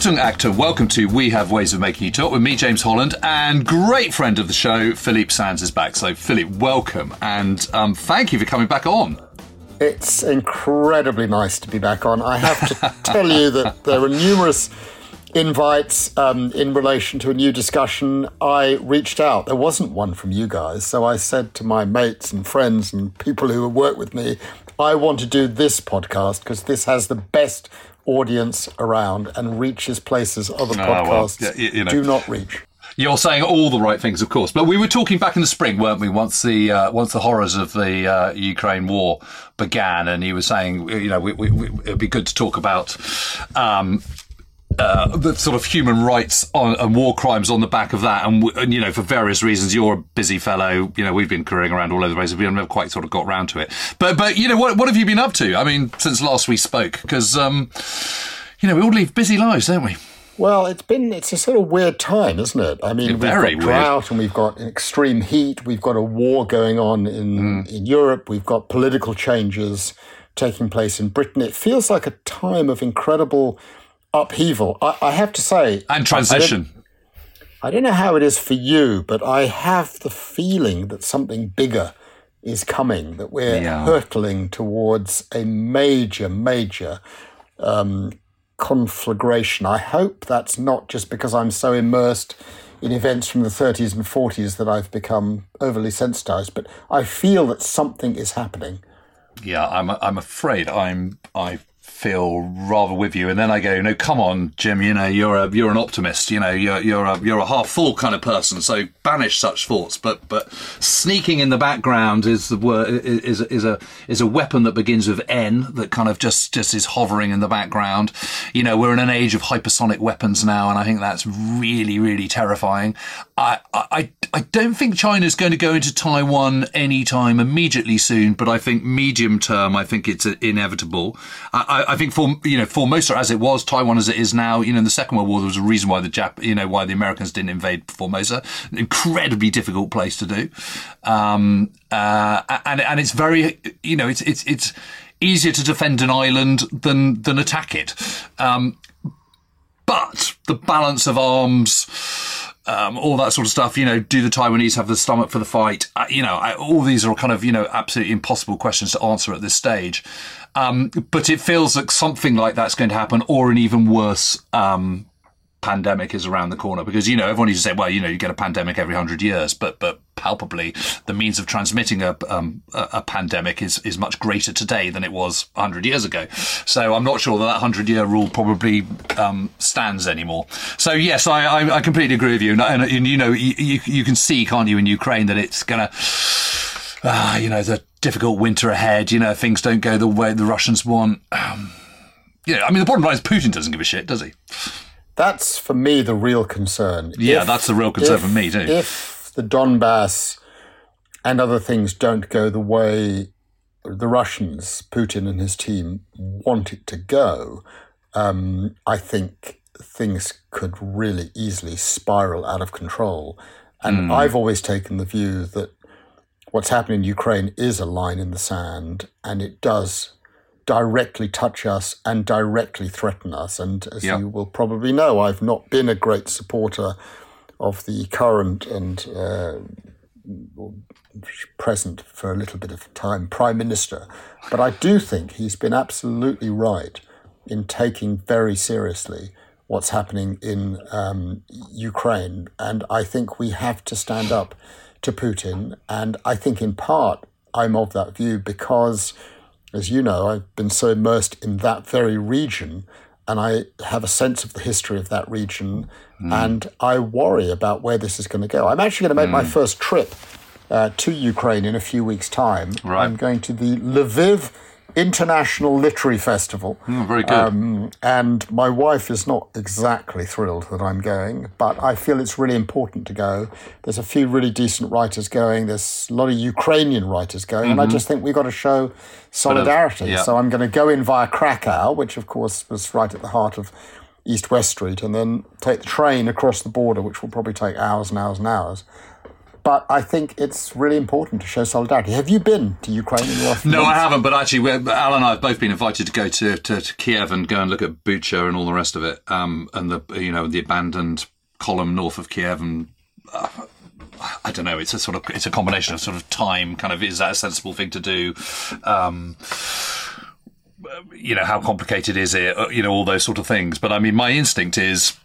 Acton actor, welcome to We Have Ways of Making You Talk with me, James Holland, and great friend of the show, Philippe Sands is back. So, Philippe, welcome, and um, thank you for coming back on. It's incredibly nice to be back on. I have to tell you that there were numerous invites um, in relation to a new discussion. I reached out. There wasn't one from you guys. So I said to my mates and friends and people who work with me, I want to do this podcast because this has the best audience around and reaches places other podcasts well, you know. do not reach. You're saying all the right things, of course. But we were talking back in the spring, weren't we? Once the uh, once the horrors of the uh, Ukraine war began, and he was saying, you know, we, we, we, it'd be good to talk about um, uh, the sort of human rights on, and war crimes on the back of that. And, and, you know, for various reasons, you're a busy fellow. You know, we've been careering around all over the place. We've never quite sort of got round to it. But, but you know, what, what have you been up to? I mean, since last we spoke, because, um, you know, we all live busy lives, don't we? Well, it's been it's a sort of weird time, isn't it? I mean, yeah, we've got drought weird. and we've got extreme heat. We've got a war going on in mm. in Europe. We've got political changes taking place in Britain. It feels like a time of incredible upheaval. I, I have to say, and transition. I don't, I don't know how it is for you, but I have the feeling that something bigger is coming. That we're yeah. hurtling towards a major, major um, conflagration. I hope that's not just because I'm so immersed in events from the 30s and 40s that I've become overly sensitized, but I feel that something is happening. Yeah, I'm. I'm afraid I'm. I feel rather with you. And then I go, no, come on, Jim. You know, you're a you're an optimist. You know, you're you're a you're a half full kind of person. So banish such thoughts. But but sneaking in the background is the word is is a is a weapon that begins with N that kind of just just is hovering in the background. You know, we're in an age of hypersonic weapons now, and I think that's really really terrifying. I I I don't think China's going to go into Taiwan anytime immediately soon, but I think medium term, I think it's inevitable. I, I think for you know Formosa as it was, Taiwan as it is now, you know, in the Second World War, there was a reason why the Jap, you know, why the Americans didn't invade Formosa. Incredibly difficult place to do, um, uh, and and it's very, you know, it's it's it's easier to defend an island than than attack it. Um, but the balance of arms um, all that sort of stuff. You know, do the Taiwanese have the stomach for the fight? Uh, you know, I, all these are kind of you know absolutely impossible questions to answer at this stage. Um, but it feels like something like that's going to happen, or an even worse um, pandemic is around the corner because you know everyone used to say well you know you get a pandemic every 100 years but but palpably the means of transmitting a um, a pandemic is is much greater today than it was 100 years ago. So i'm not sure that that 100 year rule probably um, stands anymore. So yes i i, I completely agree with you. And, and, and you know you, you can see can't you in ukraine that it's gonna ah, you know the difficult winter ahead you know things don't go the way the russians want. Um, you know i mean the bottom line is putin doesn't give a shit does he that's for me the real concern. Yeah, if, that's the real concern if, for me too. If the Donbass and other things don't go the way the Russians, Putin and his team, want it to go, um, I think things could really easily spiral out of control. And mm. I've always taken the view that what's happening in Ukraine is a line in the sand, and it does directly touch us and directly threaten us. And as yep. you will probably know, I've not been a great supporter of the current and uh, present for a little bit of time Prime Minister. But I do think he's been absolutely right in taking very seriously what's happening in um, Ukraine. And I think we have to stand up to Putin. And I think in part I'm of that view because as you know, I've been so immersed in that very region and I have a sense of the history of that region mm. and I worry about where this is going to go. I'm actually going to make mm. my first trip uh, to Ukraine in a few weeks' time. Right. I'm going to the Lviv international literary festival. Oh, very good. Um, and my wife is not exactly thrilled that I'm going, but I feel it's really important to go. There's a few really decent writers going. There's a lot of Ukrainian writers going, and I just think we've got to show solidarity. yeah. So I'm going to go in via Krakow, which of course was right at the heart of East West Street, and then take the train across the border, which will probably take hours and hours and hours. But I think it's really important to show solidarity. Have you been to Ukraine in the last few No, I haven't. But actually, we're, Al and I have both been invited to go to, to, to Kiev and go and look at Bucha and all the rest of it, um, and the you know the abandoned column north of Kiev and. Uh, I don't know. It's a sort of it's a combination of sort of time. Kind of is that a sensible thing to do? Um, you know, how complicated is it? Uh, You know, all those sort of things. But I mean, my instinct is,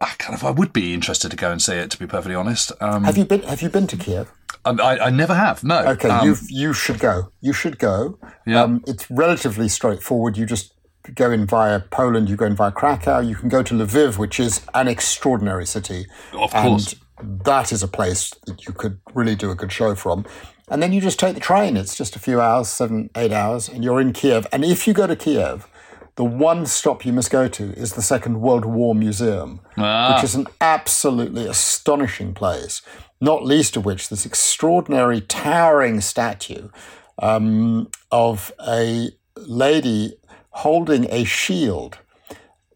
I kind of I would be interested to go and see it. To be perfectly honest, um, Have you been? Have you been to Kiev? I, I, I never have. No. Okay, Um, you you should go. You should go. Yeah. Um, it's relatively straightforward. You just go in via Poland. You go in via Krakow. You can go to Lviv, which is an extraordinary city. Of course. And that is a place that you could really do a good show from. And then you just take the train. It's just a few hours, seven, eight hours, and you're in Kiev. And if you go to Kiev, the one stop you must go to is the Second World War Museum, Ah. which is an absolutely astonishing place, not least of which this extraordinary towering statue um, of a lady holding a shield.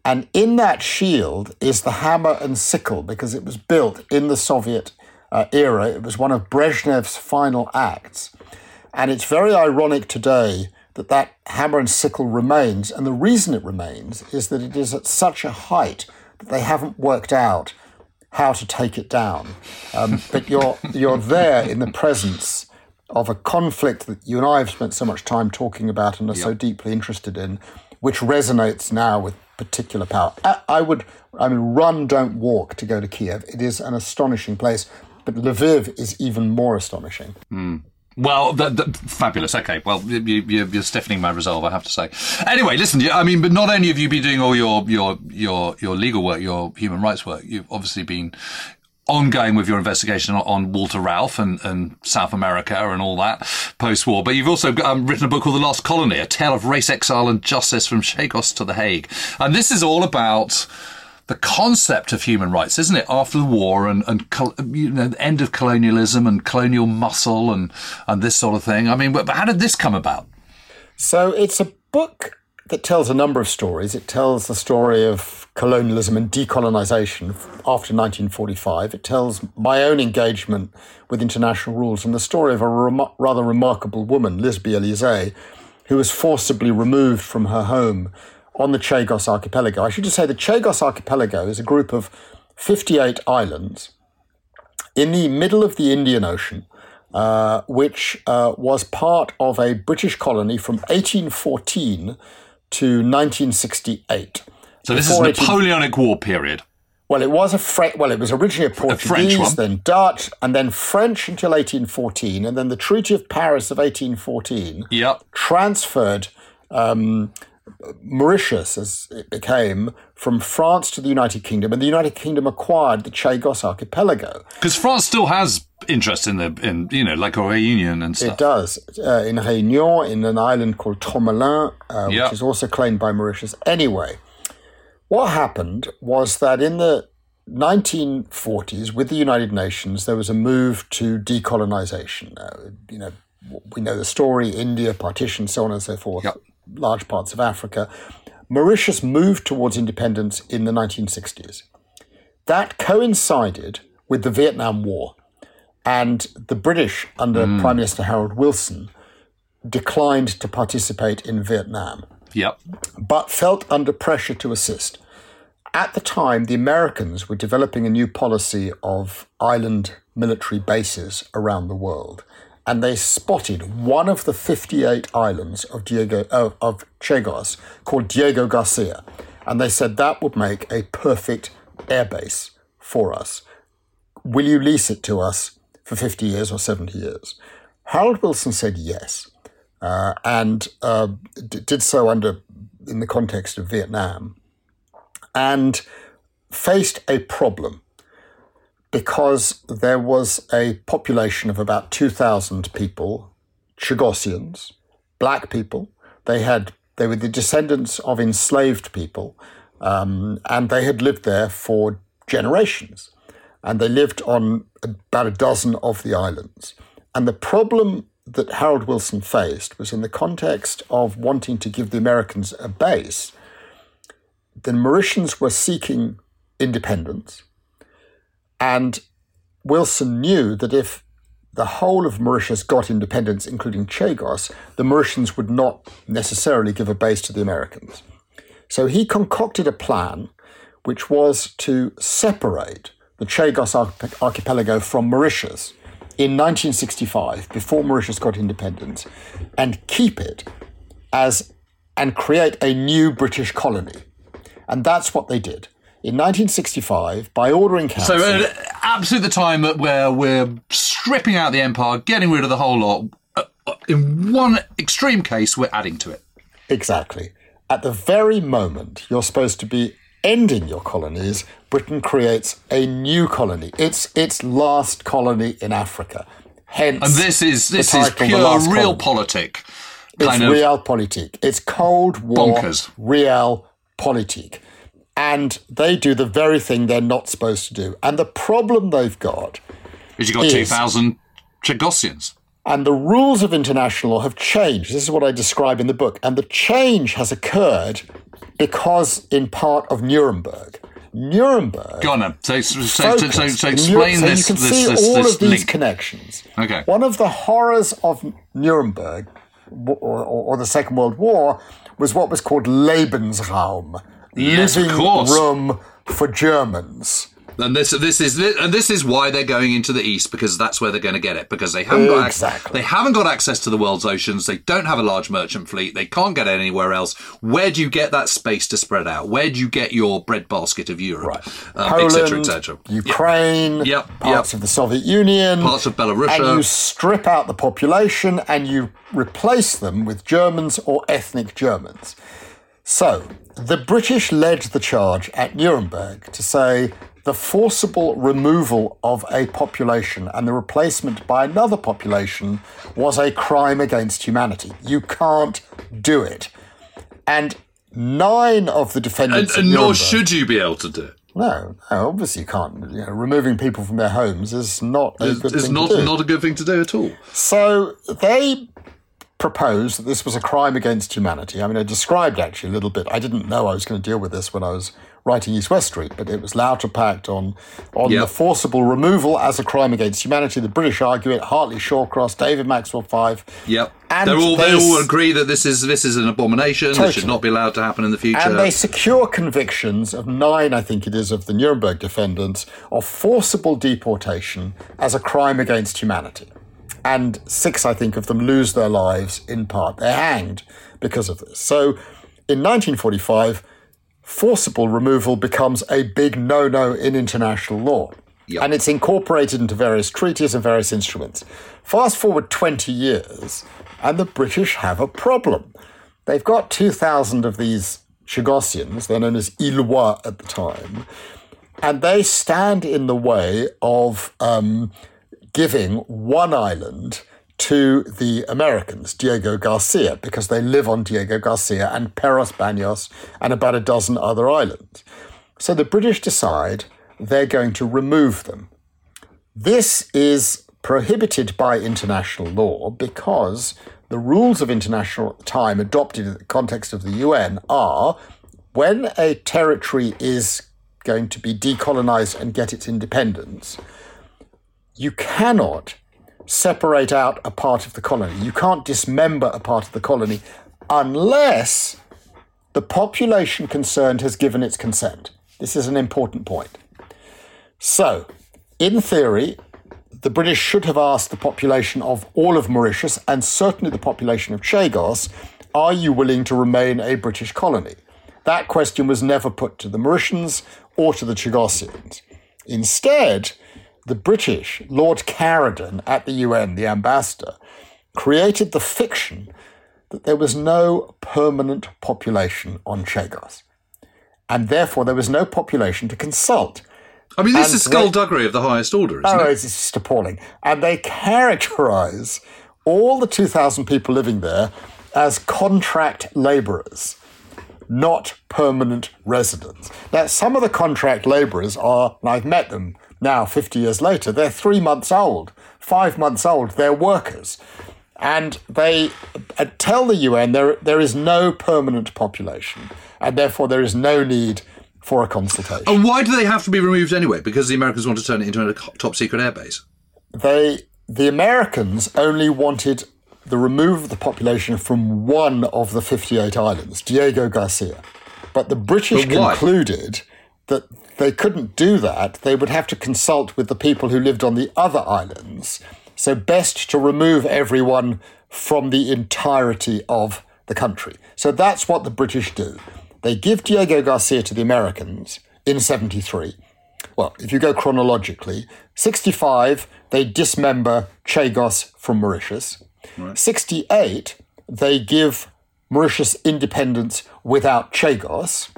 And in that shield is the hammer and sickle because it was built in the Soviet uh, era. It was one of Brezhnev's final acts. And it's very ironic today that that hammer and sickle remains. And the reason it remains is that it is at such a height that they haven't worked out how to take it down. Um, but you're, you're there in the presence of a conflict that you and I have spent so much time talking about and are so deeply interested in, which resonates now with particular power. I, I would, I mean, run, don't walk to go to Kiev. It is an astonishing place, but Lviv is even more astonishing. Well, fabulous. Okay. Well, you, you're stiffening my resolve, I have to say. Anyway, listen. I mean, but not only have you been doing all your your your your legal work, your human rights work, you've obviously been ongoing with your investigation on, Walter Rauff and, and South America and all that post-war. But you've also um, written a book called The Last Colony: A Tale of Race, Exile, and Justice from Chagos to The Hague. And this is all about the concept of human rights, isn't it? After the war and, and you know, the end of colonialism and colonial muscle and, and this sort of thing. I mean, but how did this come about? So it's a book that tells a number of stories. It tells the story of colonialism and decolonization after 1945. It tells my own engagement with international rules and the story of a rather remarkable woman, Liseby Elysé, who was forcibly removed from her home on the Chagos Archipelago. I should just say the Chagos Archipelago is a group of 58 islands in the middle of the Indian Ocean, uh, which uh, was part of a British colony from 1814 to 1968. So this Before is 18 Napoleonic War period. Well, it was a French. Well, it was originally a Portuguese, one. then Dutch, and then French until 1814, and then the Treaty of Paris of 1814 Yep. transferred um, Mauritius, as it became, from France to the United Kingdom, and the United Kingdom acquired the Chagos Archipelago. Because France still has interest in the in you know like a reunion and It does. Uh, in Réunion, in an island called Tromelin, uh, Yeah. which is also claimed by Mauritius. Anyway, what happened was that in the 1940s, with the United Nations, there was a move to decolonization. Uh, you know, we know the story India, partition, so on and so forth, Yep. Large parts of Africa. Mauritius moved towards independence in the 1960s. That coincided with the Vietnam War. And the British, under hmm. Prime Minister Harold Wilson, declined to participate in Vietnam, Yep. but felt under pressure to assist. At the time, the Americans were developing a new policy of island military bases around the world. And they spotted one of the 58 islands of, Diego, of, of Chagos called Diego Garcia. And they said that would make a perfect airbase for us will you lease it to us for 50 years or 70 years? Harold Wilson said yes, uh, and uh, d- did so under in the context of Vietnam, and faced a problem because there was a population of about 2,000 people, Chagosians, black people. They had they were the descendants of enslaved people, um, and they had lived there for generations. And they lived on about a dozen of the islands. And the problem that Harold Wilson faced was in the context of wanting to give the Americans a base. The Mauritians were seeking independence, and Wilson knew that if the whole of Mauritius got independence, including Chagos, the Mauritians would not necessarily give a base to the Americans. So he concocted a plan which was to separate the Chagos archipelago from Mauritius in 1965, before Mauritius got independence, and keep it as and create a new British colony. And that's what they did. In 1965, by Order in Council. So, uh, absolutely the time where we're stripping out the empire, getting rid of the whole lot. Uh, uh, in one extreme case, we're adding to it. Exactly. At the very moment you're supposed to be ending your colonies, Britain creates a new colony. It's its last colony in Africa. Hence, and this is this is pure real realpolitik. It's real realpolitik. It's Cold War bonkers. realpolitik. And they do the very thing they're not supposed to do. And the problem they've got is you've got two thousand Chagossians. And the rules of international law have changed. This is what I describe in the book. And the change has occurred because, in part, of Nuremberg. Nuremberg. Go on then. So, so, so, so, so explain this. you can this, see this, all this of these link. connections. Okay. One of the horrors of Nuremberg, or, or, or the Second World War, was what was called Lebensraum, Yes, living room for Germans. And this, this is, and this is why they're going into the east because that's where they're going to get it because they haven't got, ac- they haven't got access to the world's oceans. They don't have a large merchant fleet. They can't get it anywhere else. Where do you get that space to spread out? Where do you get your breadbasket of Europe, um, et Poland, cetera, et cetera? Ukraine, Yep, parts yep. of the Soviet Union, Parts of Belarus. and you strip out the population and you replace them with Germans or ethnic Germans. So the British led the charge at Nuremberg to say the forcible removal of a population and the replacement by another population was a crime against humanity. You can't do it. And nine of the defendants and at nor should you be able to do it. no, no, obviously you can't. You know, removing people from their homes is not a good It's thing not to do. not a good thing to do at all. So they proposed that this was a crime against humanity. I mean, I described actually a little bit. I didn't know I was going to deal with this when I was writing East West Street, but it was Lauterpacht on on Yep. the forcible removal as a crime against humanity. The British argue it. Hartley Shawcross, David Maxwell Fyfe. Yep. And all, they all agree that this is this is an abomination. This should not be allowed to happen in the future. And they secure convictions of nine, I think it is, of the Nuremberg defendants of forcible deportation as a crime against humanity. And six, I think, of them lose their lives in part. They're hanged because of this. So in 1945, forcible removal becomes a big no no in international law. Yep. And it's incorporated into various treaties and various instruments. Fast forward 20 years, and the British have a problem. They've got 2,000 of these Chagossians, they're known as Ilois at the time, and they stand in the way of um, giving one island to the Americans, Diego Garcia, because they live on Diego Garcia and Peros Banhos and about a dozen other islands. So the British decide they're going to remove them. This is prohibited by international law because the rules of international time, adopted in the context of the UN, are when a territory is going to be decolonized and get its independence, you cannot separate out a part of the colony. You can't dismember a part of the colony unless the population concerned has given its consent. This is an important point. So, in theory, the British should have asked the population of all of Mauritius and certainly the population of Chagos, are you willing to remain a British colony? That question was never put to the Mauritians or to the Chagossians. Instead, the British, Lord Caradon at the UN, the ambassador, created the fiction that there was no permanent population on Chagos. And therefore, there was no population to consult. I mean, this and is skullduggery of the highest order, isn't Oh, it? it's just appalling. And they characterize all the 2,000 people living there as contract labourers, not permanent residents. Now, some of the contract labourers are, and I've met them now 50 years later, they're three months old, five months old, they're workers. And they uh, tell the UN there, there is no permanent population, and therefore there is no need for a consultation. And why do they have to be removed anyway? Because the Americans want to turn it into a top secret airbase. They, the Americans only wanted the removal of the population from one of the 58 islands, Diego Garcia. But the British But concluded that they couldn't do that. They would have to consult with the people who lived on the other islands. So, best to remove everyone from the entirety of the country. So, that's what the British do. They give Diego Garcia to the Americans in 73. Well, if you go chronologically, 65, they dismember Chagos from Mauritius. 68, they give Mauritius independence without Chagos.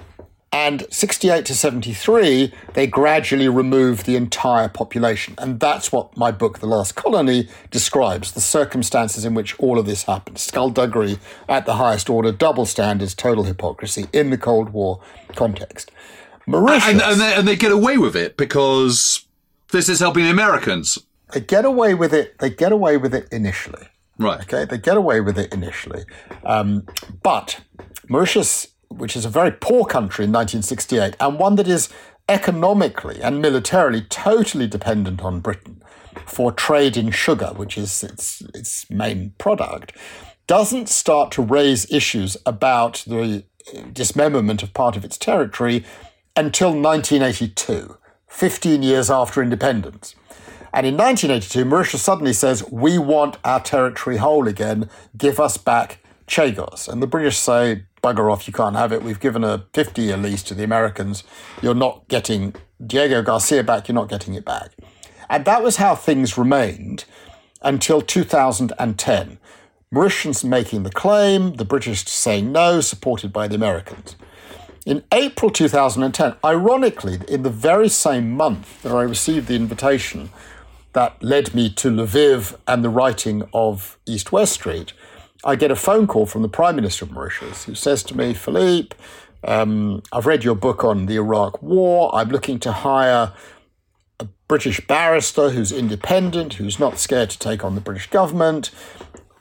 And 68 to 73, they gradually remove the entire population. And that's what my book, The Last Colony, describes the circumstances in which all of this happened. Skullduggery at the highest order, double standards, total hypocrisy in the Cold War context. Mauritius. And, and, they, and they get away with it because this is helping the Americans. they get away with it. They get away with it initially. Right. Okay, they get away with it initially, um, but Mauritius, which is a very poor country in 1968, and one that is economically and militarily totally dependent on Britain for trade in sugar, which is its its main product, doesn't start to raise issues about the uh, dismemberment of part of its territory until 1982, 15 years after independence. And in 1982, Mauritius suddenly says, We want our territory whole again, give us back Chagos. And the British say, Bugger off, you can't have it. We've given a 50 year lease to the Americans. You're not getting Diego Garcia back, you're not getting it back. And that was how things remained until 2010. Mauritians making the claim, the British saying no, supported by the Americans. In April 2010, ironically, in the very same month that I received the invitation that led me to Lviv and the writing of East West Street, I get a phone call from the Prime Minister of Mauritius who says to me, Philippe, um, I've read your book on the Iraq War. I'm looking to hire a British barrister who's independent, who's not scared to take on the British government.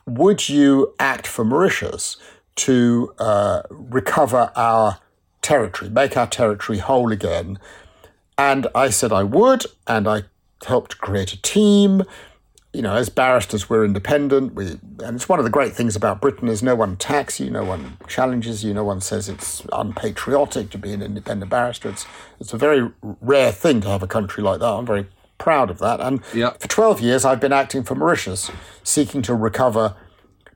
Would you act for Mauritius to uh, recover our territory, make our territory whole again? And I said I would, and I helped create a team. You know, as barristers, we're independent. We, and it's one of the great things about Britain is no one attacks you, no one challenges you, no one says it's unpatriotic to be an independent barrister. It's it's a very rare thing to have a country like that. I'm very proud of that. And Yeah. for 12 years, I've been acting for Mauritius, seeking to recover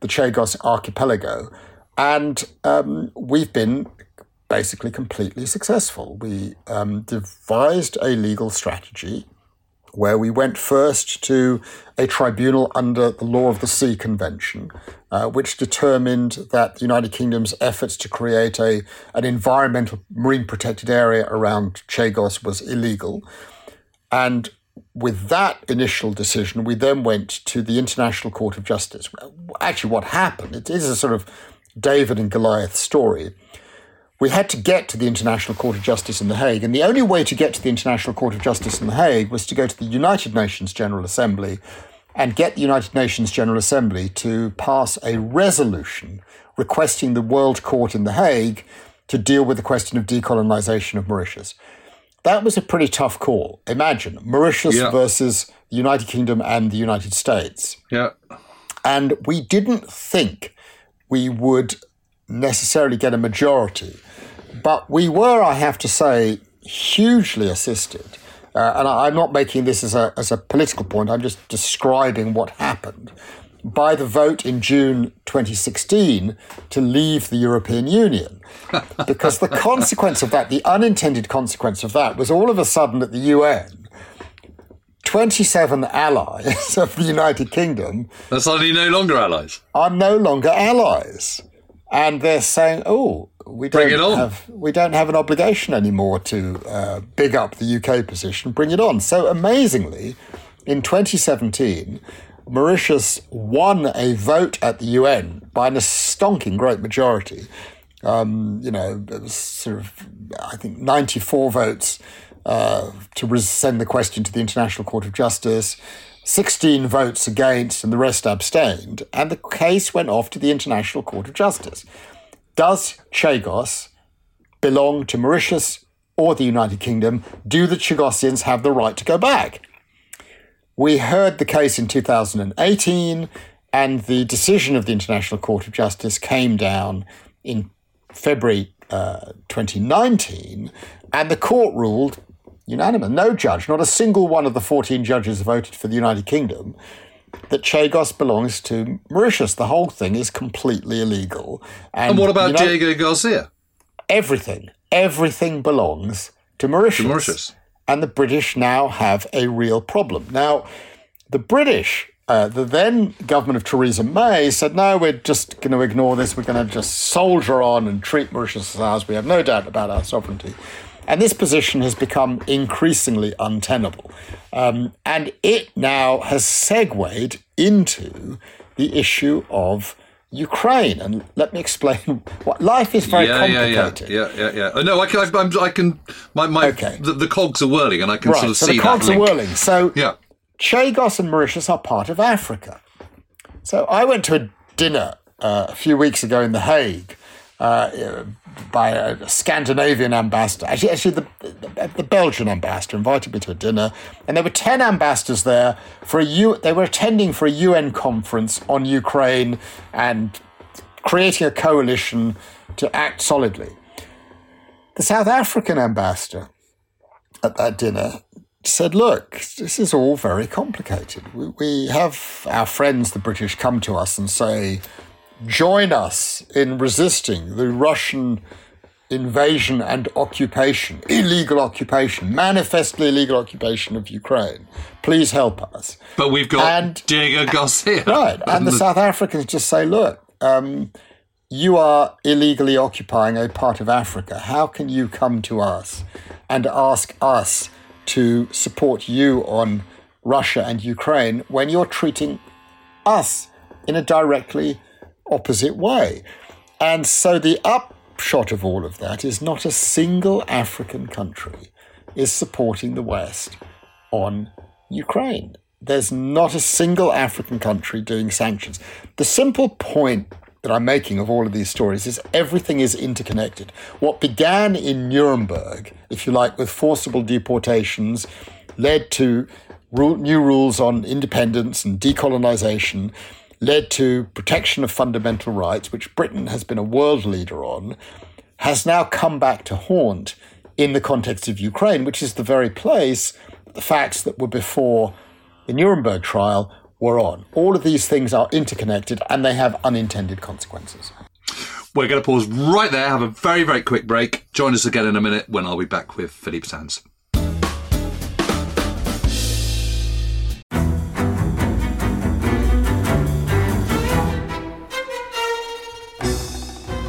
the Chagos archipelago. And um, we've been basically completely successful. We um, devised a legal strategy where we went first to a tribunal under the Law of the Sea Convention, uh, which determined that the United Kingdom's efforts to create a, an environmental marine protected area around Chagos was illegal. And with that initial decision, we then went to the International Court of Justice. Actually, what happened, it is a sort of David and Goliath story. We had to get to the International Court of Justice in The Hague, and the only way to get to the International Court of Justice in The Hague was to go to the United Nations General Assembly and get the United Nations General Assembly to pass a resolution requesting the World Court in The Hague to deal with the question of decolonization of Mauritius. That was a pretty tough call. Imagine Mauritius Yeah. versus the United Kingdom and the United States. Yeah. And we didn't think we would necessarily get a majority. But we were, I have to say, hugely assisted. Uh, and I, I'm not making this as a, as a political point, I'm just describing what happened. By the vote in June 2016 to leave the European Union. Because the consequence of that, the unintended consequence of that, was all of a sudden at the UN, 27 allies of the United Kingdom They're suddenly no longer allies. are no longer allies, and they're saying, "Oh, we don't it on." have we don't have an obligation anymore to uh, big up the UK position. Bring it on." So amazingly, in 2017, Mauritius won a vote at the UN by an stonking great majority. Um, you know, it was sort of, I think, 94 votes uh, to send the question to the International Court of Justice, 16 votes against, and the rest abstained. And the case went off to the International Court of Justice. Does Chagos belong to Mauritius or the United Kingdom? Do the Chagosians have the right to go back? We heard the case in 2018, and the decision of the International Court of Justice came down in February uh, 2019, and the court ruled unanimous. No judge, not a single one of the 14 judges voted for the United Kingdom, that Chagos belongs to Mauritius. The whole thing is completely illegal. And, and what about you know, Diego Garcia? Everything, everything belongs to Mauritius. To Mauritius and the British now have a real problem. Now, the British, uh, the then government of Theresa May, said, no, we're just going to ignore this. We're going to just soldier on and treat Mauritius as ours. We have no doubt about our sovereignty. And this position has become increasingly untenable. Um, and it now has segued into the issue of Ukraine. And let me explain what life is very yeah, complicated. Yeah, yeah, yeah, yeah. yeah. No, I can, I, I can, my, my, okay. the, the, cogs are whirling and I can right, sort of so see the cogs that are whirling. So yeah. Chagos and Mauritius are part of Africa. So I went to a dinner uh, a few weeks ago in The Hague uh, by a Scandinavian ambassador. Actually, actually the, the, the, Belgian ambassador invited me to a dinner, and there were ten ambassadors there for a U. They were attending for a UN conference on Ukraine and creating a coalition to act solidly. The South African ambassador at that dinner said, Look, this is all very complicated. We, we have our friends, the British, come to us and say, join us in resisting the Russian invasion and occupation, illegal occupation, manifestly illegal occupation of Ukraine. Please help us. But we've got and, Diego Garcia. Right. And the South Africans just say, look, um, you are illegally occupying a part of Africa. How can you come to us and ask us to support you on Russia and Ukraine when you're treating us in a directly opposite way. And so the upshot of all of that is not a single African country is supporting the West on Ukraine. There's not a single African country doing sanctions. The simple point that I'm making of all of these stories is everything is interconnected. What began in Nuremberg, if you like, with forcible deportations, led to new rules on independence and decolonization, led to protection of fundamental rights, which Britain has been a world leader on, has now come back to haunt in the context of Ukraine, which is the very place the facts that were before the Nuremberg trial were on. All of these things are interconnected and they have unintended consequences. We're going to pause right there, have a very, very quick break. Join us again in a minute when I'll be back with Philippe Sands.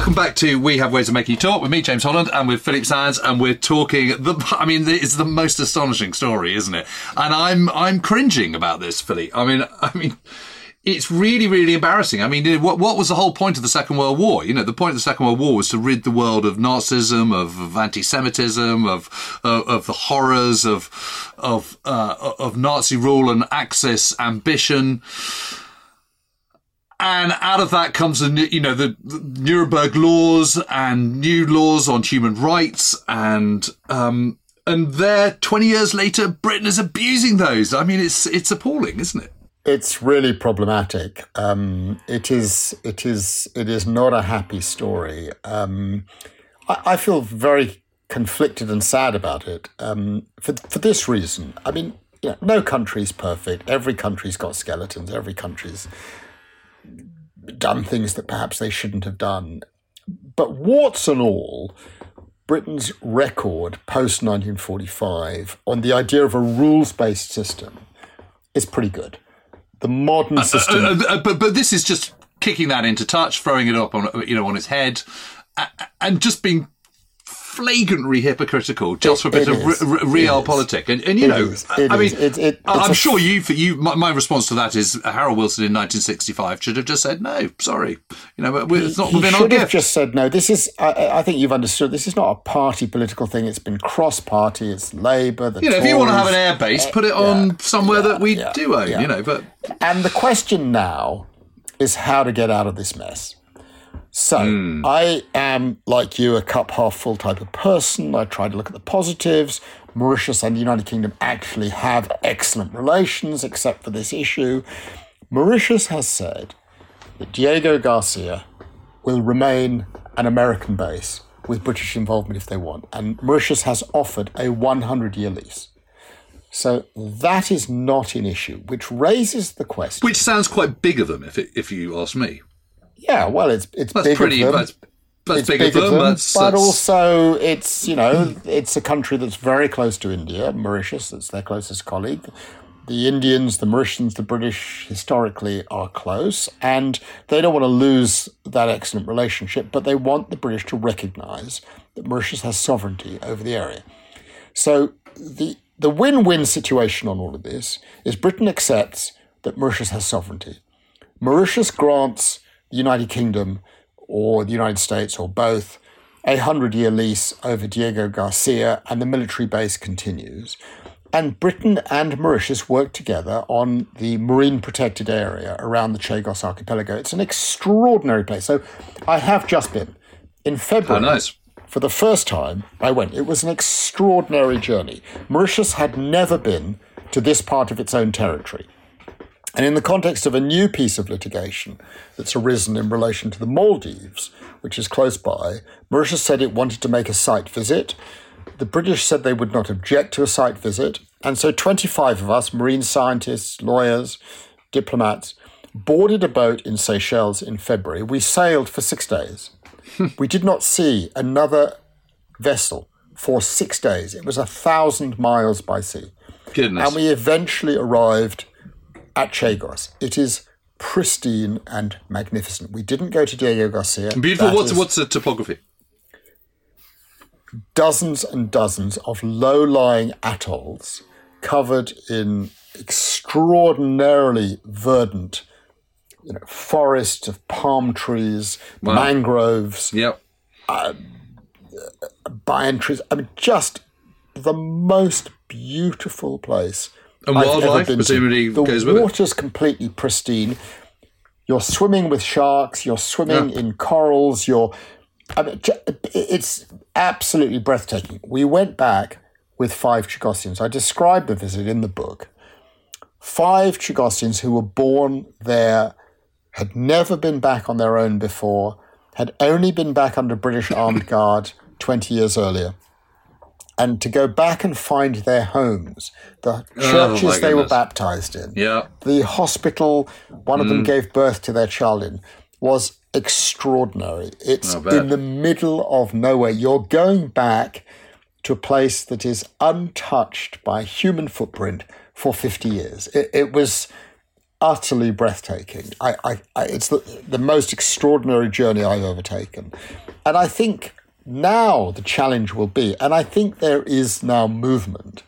Welcome back to We Have Ways of Making You Talk with me, James Holland, and with Philip Sands, and we're talking. The, I mean, it's the most astonishing story, isn't it? And I'm I'm cringing about this, Philip. I mean, I mean, it's really, really embarrassing. I mean, what what was the whole point of the Second World War? You know, the point of the Second World War was to rid the world of Nazism, of, of anti-Semitism, of uh, of the horrors of of uh, of Nazi rule and Axis ambition and out of that comes the you know the, Nuremberg laws and new laws on human rights and um and there 20 years later Britain is abusing those. I mean it's it's appalling isn't it? It's really problematic. Um it is it is it is not a happy story. Um I, I feel very conflicted and sad about it um for for this reason. I mean you know, no country's perfect. Every country's got skeletons. Every country's done things that perhaps they shouldn't have done. But warts and all, Britain's record post 1945 on the idea of a rules based system is pretty good. The modern system. Uh, uh, uh, but, but this is just kicking that into touch, throwing it up on, you know, on its head, and just being flagrantly hypocritical just for a bit of r- r- realpolitik. And, and you it know, is. I mean, it, I'm sure you, for you, my, my, response to that is Harold Wilson in 1965 should have just said no. Sorry, you know, it's not he, within he our gift. have just said no. This is, I, I, think you've understood. This is not a party political thing. It's been cross-party. It's Labour. you know, Tories, if you want to have an air base, put it eh, on yeah, somewhere yeah, that we yeah, do own. You know, but and the question now is how to get out of this mess. So Hmm. I am, like you, a cup half full type of person. I try to look at the positives. Mauritius and the United Kingdom actually have excellent relations, except for this issue. Mauritius has said that Diego Garcia will remain an American base with British involvement if they want. And Mauritius has offered a 100 year lease. So that is not an issue, which raises the question. which sounds quite big of them, if it, if you ask me. Yeah, well, it's it's That's big pretty. of them. That's, that's it's big, big of them. But also it's you know it's a country that's very close to India, Mauritius. That's their closest colleague. The Indians, the Mauritians, the British historically are close, and they don't want to lose that excellent relationship. But they want the British to recognise that Mauritius has sovereignty over the area. So the the win-win situation on all of this is Britain accepts that Mauritius has sovereignty. Mauritius grants the United Kingdom or the United States or both a hundred year lease over Diego Garcia and the military base continues. And Britain and Mauritius work together on the marine protected area around the Chagos archipelago. It's an extraordinary place. So I have just been in February. Oh, nice. For the first time, I went. It was an extraordinary journey. Mauritius had never been to this part of its own territory. And in the context of a new piece of litigation that's arisen in relation to the Maldives, which is close by, Mauritius said it wanted to make a site visit. The British said they would not object to a site visit. And so 25 of us, marine scientists, lawyers, diplomats, boarded a boat in Seychelles in February. We sailed for six days. we did not see another vessel for six days. It was a thousand miles by sea. goodness. And we eventually arrived at Chagos. It is pristine and magnificent. We didn't go to Diego Garcia. Beautiful. That What's what's the topography? dozens and dozens of low-lying atolls covered in extraordinarily verdant, you know, forests of palm trees, mangroves, Yep. Uh, uh, banyan trees. I mean, just the most beautiful place. And wildlife presumably the goes with it. water's completely pristine. You're swimming with sharks. You're swimming Yeah. in corals. You're I mean, it's absolutely breathtaking. We went back with five Chagossians. I described the visit in the book. Five Chagossians who were born there, had never been back on their own before, had only been back under British armed guard 20 years earlier. And to go back and find their homes, the Oh, churches my they were baptized in, Yeah. the hospital one of Mm. them gave birth to their child in was extraordinary. It's in the middle of nowhere. You're going back to a place that is untouched by human footprint for 50 years. It, it was utterly breathtaking. I, I, I, it's the, the most extraordinary journey I've ever taken. And I think now the challenge will be, and I think there is now movement.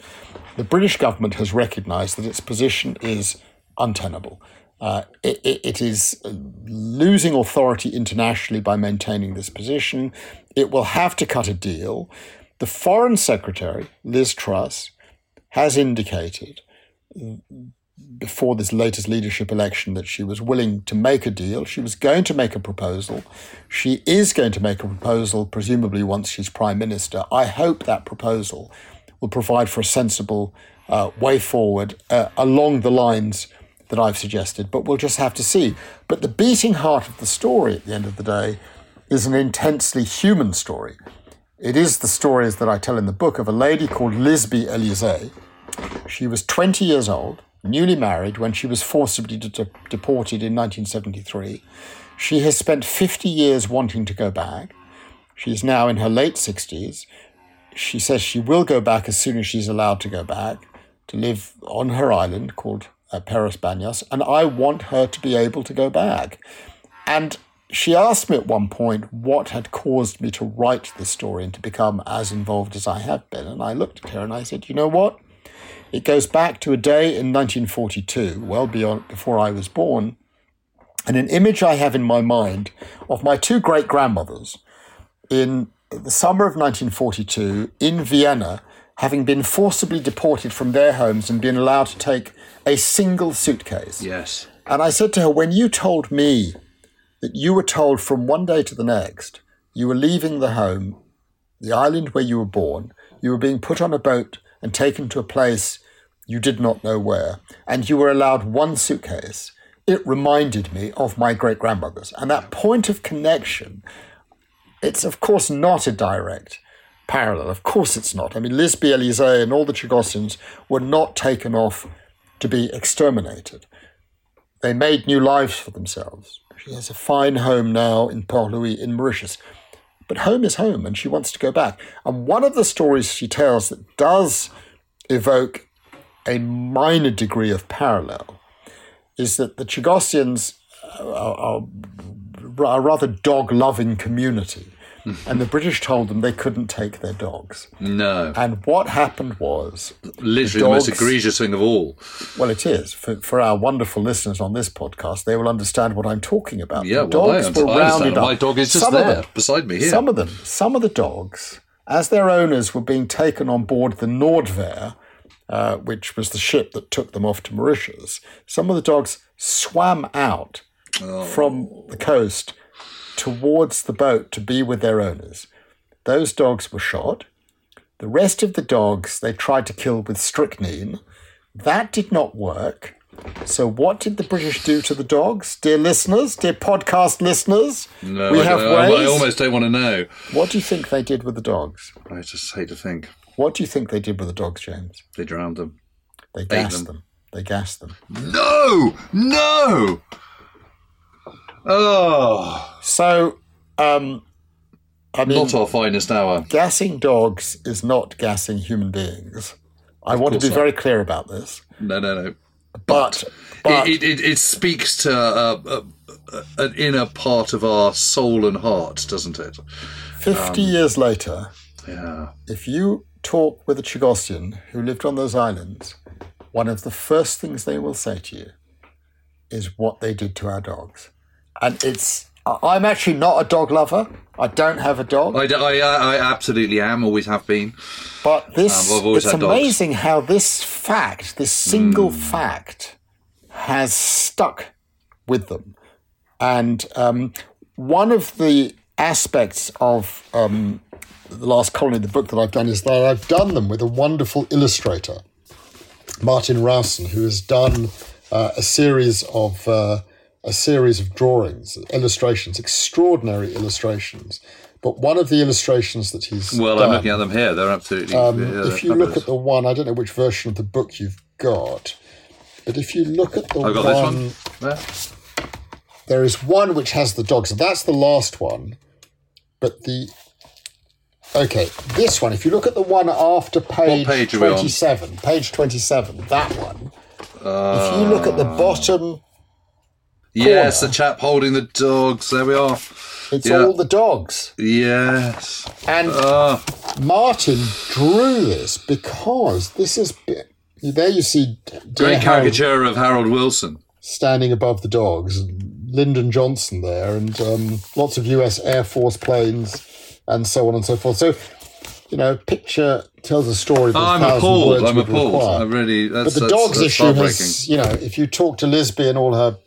The British government has recognized that its position is untenable. Uh, it, it, it is losing authority internationally by maintaining this position. It will have to cut a deal. The Foreign Secretary, Liz Truss, has indicated before this latest leadership election that she was willing to make a deal. She was going to make a proposal. She is going to make a proposal, presumably once she's prime minister. I hope that proposal will provide for a sensible uh, way forward uh, along the lines that I've suggested, but we'll just have to see. But the beating heart of the story at the end of the day is an intensely human story. It is the stories that I tell in the book of a lady called Liseby Elysé. She was 20 years old, newly married, when she was forcibly de- de- deported in 1973. She has spent 50 years wanting to go back. She is now in her late 60s. She says she will go back as soon as she's allowed to go back to live on her island called uh, Peros Banhos, and I want her to be able to go back. And she asked me at one point what had caused me to write this story and to become as involved as I have been. And I looked at her and I said, you know what? It goes back to a day in 1942, well beyond before I was born, and an image I have in my mind of my two great grandmothers in the summer of 1942 in Vienna, having been forcibly deported from their homes and been allowed to take a single suitcase. Yes. And I said to her, when you told me that you were told from one day to the next you were leaving the home, the island where you were born, you were being put on a boat and taken to a place you did not know where, and you were allowed one suitcase, it reminded me of my great grandmothers. And that point of connection, it's of course not a direct parallel. Of course it's not. I mean, Liseby Elysé and all the Chagossians were not taken off to be exterminated. They made new lives for themselves. She has a fine home now in Port Louis in Mauritius. But home is home, and she wants to go back. And one of the stories she tells that does evoke a minor degree of parallel is that the Chagossians are, are a rather dog loving community. and the British told them they couldn't take their dogs. No. And what happened was Literally the most egregious thing of all. Well, it is. For, for our wonderful listeners on this podcast, they will understand what I'm talking about. Yeah, The well, dogs were rounded up. My dog is just Some there them- beside me here. Some of them, some of the dogs, as their owners were being taken on board the Nordvaer, uh, which was the ship that took them off to Mauritius, some of the dogs swam out Oh. from the coast towards the boat to be with their owners. Those dogs were shot. The rest of the dogs they tried to kill with strychnine. That did not work. So, what did the British do to the dogs? Dear listeners, dear podcast listeners, no, we I, have ways. I almost don't want to know. What do you think they did with the dogs? I just hate to think. What do you think they did with the dogs, James? They drowned them. They gassed them. them. They gassed them. No! No! Oh, So, um, I mean, not our finest hour. gassing dogs is not gassing human beings. I want to be not. very clear about this. No, no, no. But, but it, it, it, speaks to uh, uh, uh, an inner part of our soul and heart, doesn't it? 50 years later, Yeah. if you talk with a Chagossian who lived on those islands, one of the first things they will say to you is what they did to our dogs. And it's, I'm actually not a dog lover. I don't have a dog. I, I, I absolutely am, always have been. But this, um, it's had dogs. amazing how this fact, this single Hmm. fact, has stuck with them. And um, one of the aspects of um, the last colony in the book that I've done, is that I've done them with a wonderful illustrator, Martin Rowson, who has done uh, a series of uh, a series of drawings, illustrations, extraordinary illustrations. But one of the illustrations that he's Well, done, I'm looking at them here. They're absolutely. um, yeah, if you look at the one, I don't know which version of the book you've got, but if you look at the I've got one, this one. There. there is one which has the dogs. That's the last one, but the okay, this one. If you look at the one after page, page are we on? twenty-seven, page twenty-seven, that one. if you look at the bottom, Yes, corner. the chap holding the dogs. There we are. it's Yeah. all the dogs. Yes. And Ah, Martin drew this because this is there. You see, great caricature of Harold Wilson. standing above the dogs, Lyndon Johnson there, and um, lots of U.S. Air Force planes, and so on and so forth. So, you know, picture tells a story. That Oh, a I'm appalled. words I'm appalled. require. I really. That's, But the that's, dogs that's issue has, you know, if you talk to Liseby and all her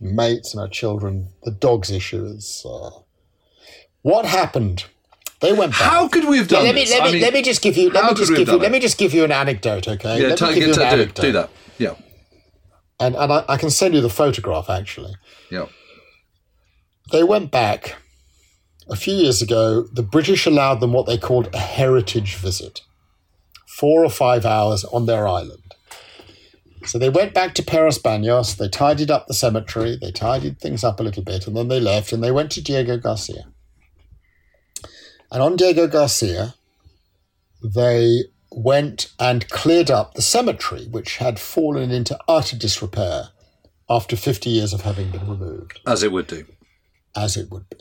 mates and her children, the dogs issue is uh, what happened. They went back. How could we have done let me this? let I me mean, let me just give you let me just give you let it? me just give you an anecdote, okay? Yeah, let me give you an do, anecdote, do that. Yeah. and and I, I can send you the photograph actually. Yeah. They went back a few years ago. The British allowed them what they called a heritage visit, four or five hours on their island. So they went back to Peros Banhos, they tidied up the cemetery, they tidied things up a little bit, and then they left and they went to Diego Garcia. And on Diego Garcia, they went and cleared up the cemetery, which had fallen into utter disrepair after 50 years of having been removed As it would do. as it would be.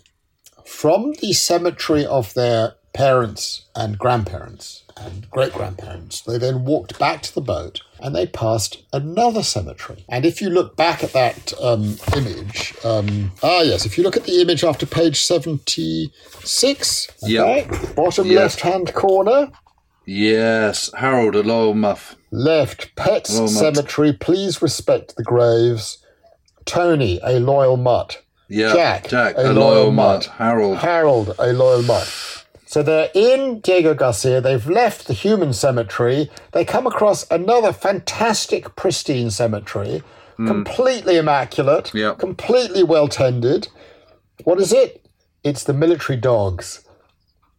From the cemetery of their parents and grandparents and great grandparents, they then walked back to the boat and they passed another cemetery. And if you look back at that um, image, um, ah, yes, if you look at the image after page 76, Yeah. okay, bottom Yes. left hand corner, Yes, Harold, a loyal muff. left, Pets. Cemetery, please respect the graves. Tony, a loyal mutt. Yeah, Jack, Jack, a a, loyal loyal mutt. Harold. Harold, a loyal mutt. So they're in Diego Garcia. They've left the human cemetery. They come across another fantastic, pristine cemetery, hmm. completely immaculate. Yeah. completely well tended. What is it? It's the military dogs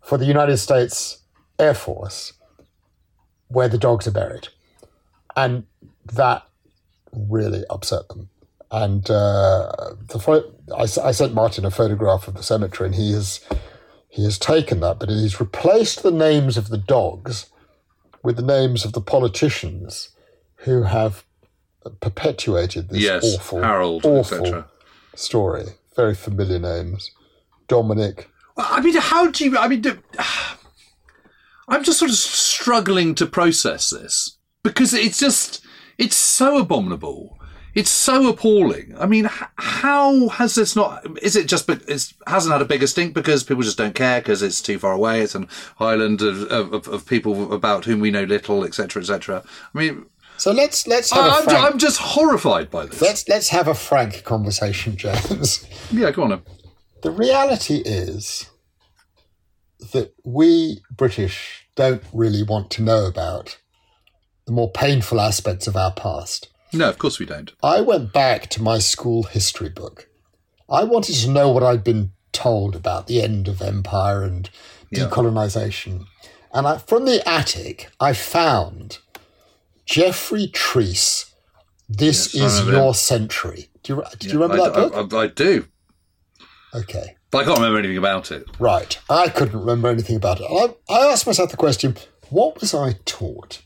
for the United States Air Force, where the dogs are buried, and that really upset them. And uh, the pho- I, s- I sent Martin a photograph of the cemetery, and he has he has taken that, but he's replaced the names of the dogs with the names of the politicians who have perpetuated this Yes, awful, Harold, awful etc. story. Very familiar names: Dominic. Well, I mean, how do you? I mean, do, I'm just sort of struggling to process this because it's just it's so abominable. It's so appalling. I mean, how has this not? Is it just? It hasn't had a bigger stink because people just don't care because it's too far away. It's an island of, of, of people about whom we know little, etc., etc. I mean, So let's let's have a I'm, frank, I'm just horrified by this. let's let's have a frank conversation, James. yeah, go on. then. The reality is that we British don't really want to know about the more painful aspects of our past. No, of course we don't. I went back to my school history book. I wanted to know what I'd been told about the end of empire and Yeah. And I, from the attic, I found Geoffrey Trease, This Yes, is Your. Century. Do you, do you remember I, that book? I, I, I do, okay. but I can't remember anything about it. Right. I couldn't remember anything about it. I, I asked myself the question what was I taught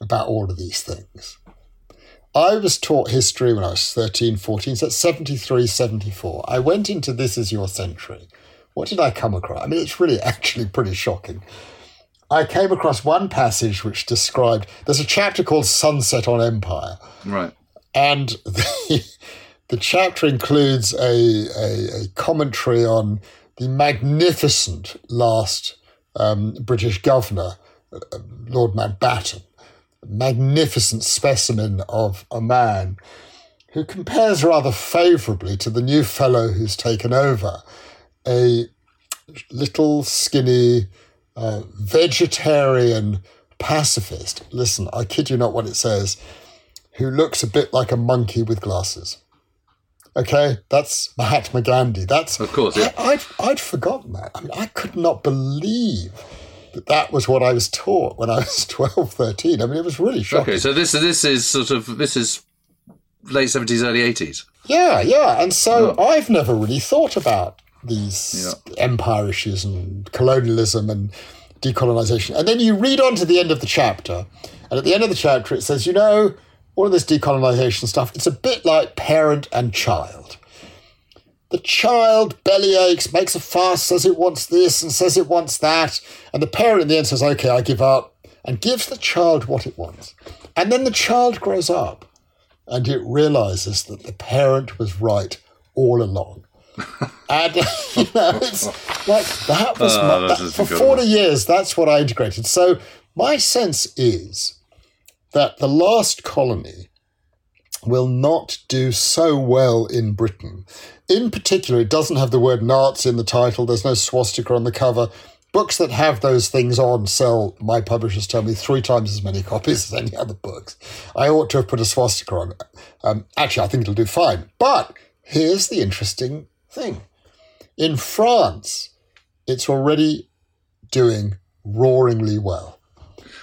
about all of these things? I was taught history when I was 13, 14, so that's 73, 74. I went into This Is Your Century. What did I come across? I mean, it's really actually pretty shocking. I came across one passage which described there's a chapter called Sunset on Empire. Right. And the, the chapter includes a, a, a commentary on the magnificent last um, British governor, uh, Lord Mountbatten, magnificent specimen of a man who compares rather favourably to the new fellow who's taken over, a little skinny uh, vegetarian pacifist. Listen, I kid you not what it says, who looks a bit like a monkey with glasses. Okay, that's Mahatma Gandhi. That's Of course, yeah. I, I'd I'd forgotten that. I mean, I could not believe that that was what I was taught when I was 12, 13. I mean, it was really shocking. Okay, so this this is sort of this is late seventies, early eighties. Yeah, yeah. And so I've never really thought about these empire issues and colonialism and decolonization. And then you read on to the end of the chapter, and at the end of the chapter, it says, you know, all of this decolonization stuff, it's a bit like parent and child. The child belly aches, makes a fuss, says it wants this and says it wants that. And the parent in the end says, okay, I give up, and gives the child what it wants. And then the child grows up and it realizes that the parent was right all along. and you know, it's like that was Oh, my, that- for incredible. forty years. That's what I integrated. So my sense is that the last colony will not do so well in Britain. In particular, it doesn't have the word Nazi in the title. There's no swastika on the cover. Books that have those things on sell, my publishers tell me, three times as many copies as any other books. I ought to have put a swastika on. Um, actually, I think it'll do fine. But here's the interesting thing in France, it's already doing roaringly well.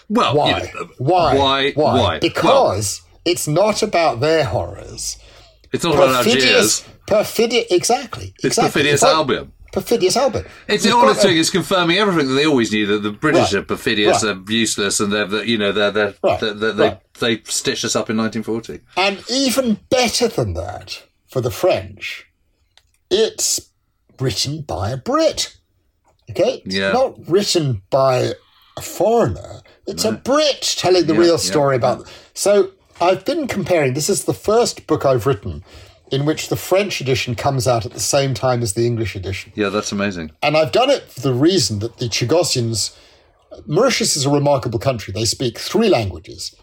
Well, Why? you know, why? Why? Why? Well, Because it's not about their horrors. it's not about Algiers. perfidious, exactly. It's exactly. perfidious like Albion. Perfidious Albion. It's all it's doing is confirming everything that they always knew that the British Right. are perfidious, Right. they're useless, and they're, they're you know they're, they're, Right. they're, they're, they they stitched us up in 1940. And even better than that, for the French, it's written by a Brit. Okay? It's Yeah. not written by a foreigner. It's a Brit telling the Yeah, real yeah, story about. So I've been comparing. This is the first book I've written in which the French edition comes out at the same time as the English edition. Yeah, that's amazing. And I've done it for the reason that the Chagossians, Mauritius is a remarkable country. They speak three languages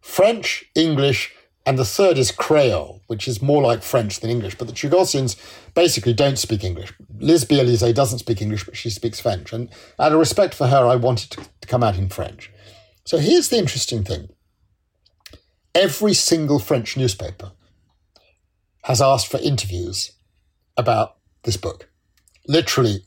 French, English, and the third is Creole, which is more like French than English. But the Chagossians basically don't speak English. Liseby Elysé doesn't speak English, but she speaks French. And out of respect for her, I wanted to come out in French. So here's the interesting thing every single French newspaper has asked for interviews about this book. Literally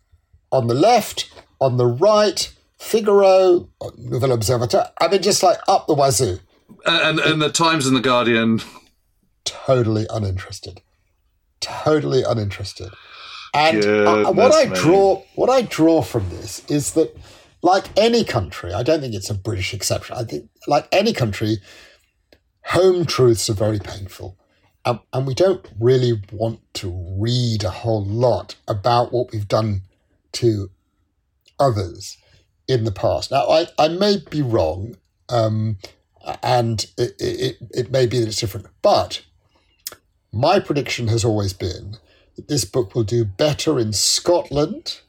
on the left, on the right, Figaro, Nouvel Observateur. I mean, just like up the wazoo. And, and the Times and the Guardian. Totally uninterested. Totally uninterested. And Goodness uh, what I me. draw, what I draw from this is that, like any country, I don't think it's a British exception. I think, like any country, home truths are very painful. Um, and we don't really want to read a whole lot about what we've done to others in the past. Now, I, I may be wrong, um, and it, it, it may be that it's different, but my prediction has always been that this book will do better in Scotland,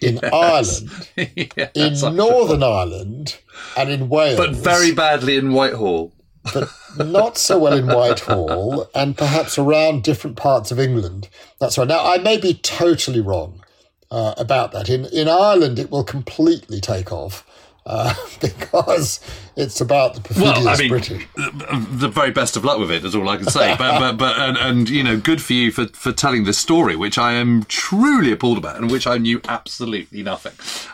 in Ireland, yeah, in Northern Ireland, and in Wales but very badly in Whitehall. But not so well in Whitehall and perhaps around different parts of England. That's right. Now, I may be totally wrong uh, about that. In, in Ireland, it will completely take off uh, because it's about the perfidious Well, I mean, British. the, the very best of luck with it is all I can say. But but but and, and you know, good for you for for telling this story, which I am truly appalled about, and which I knew absolutely nothing.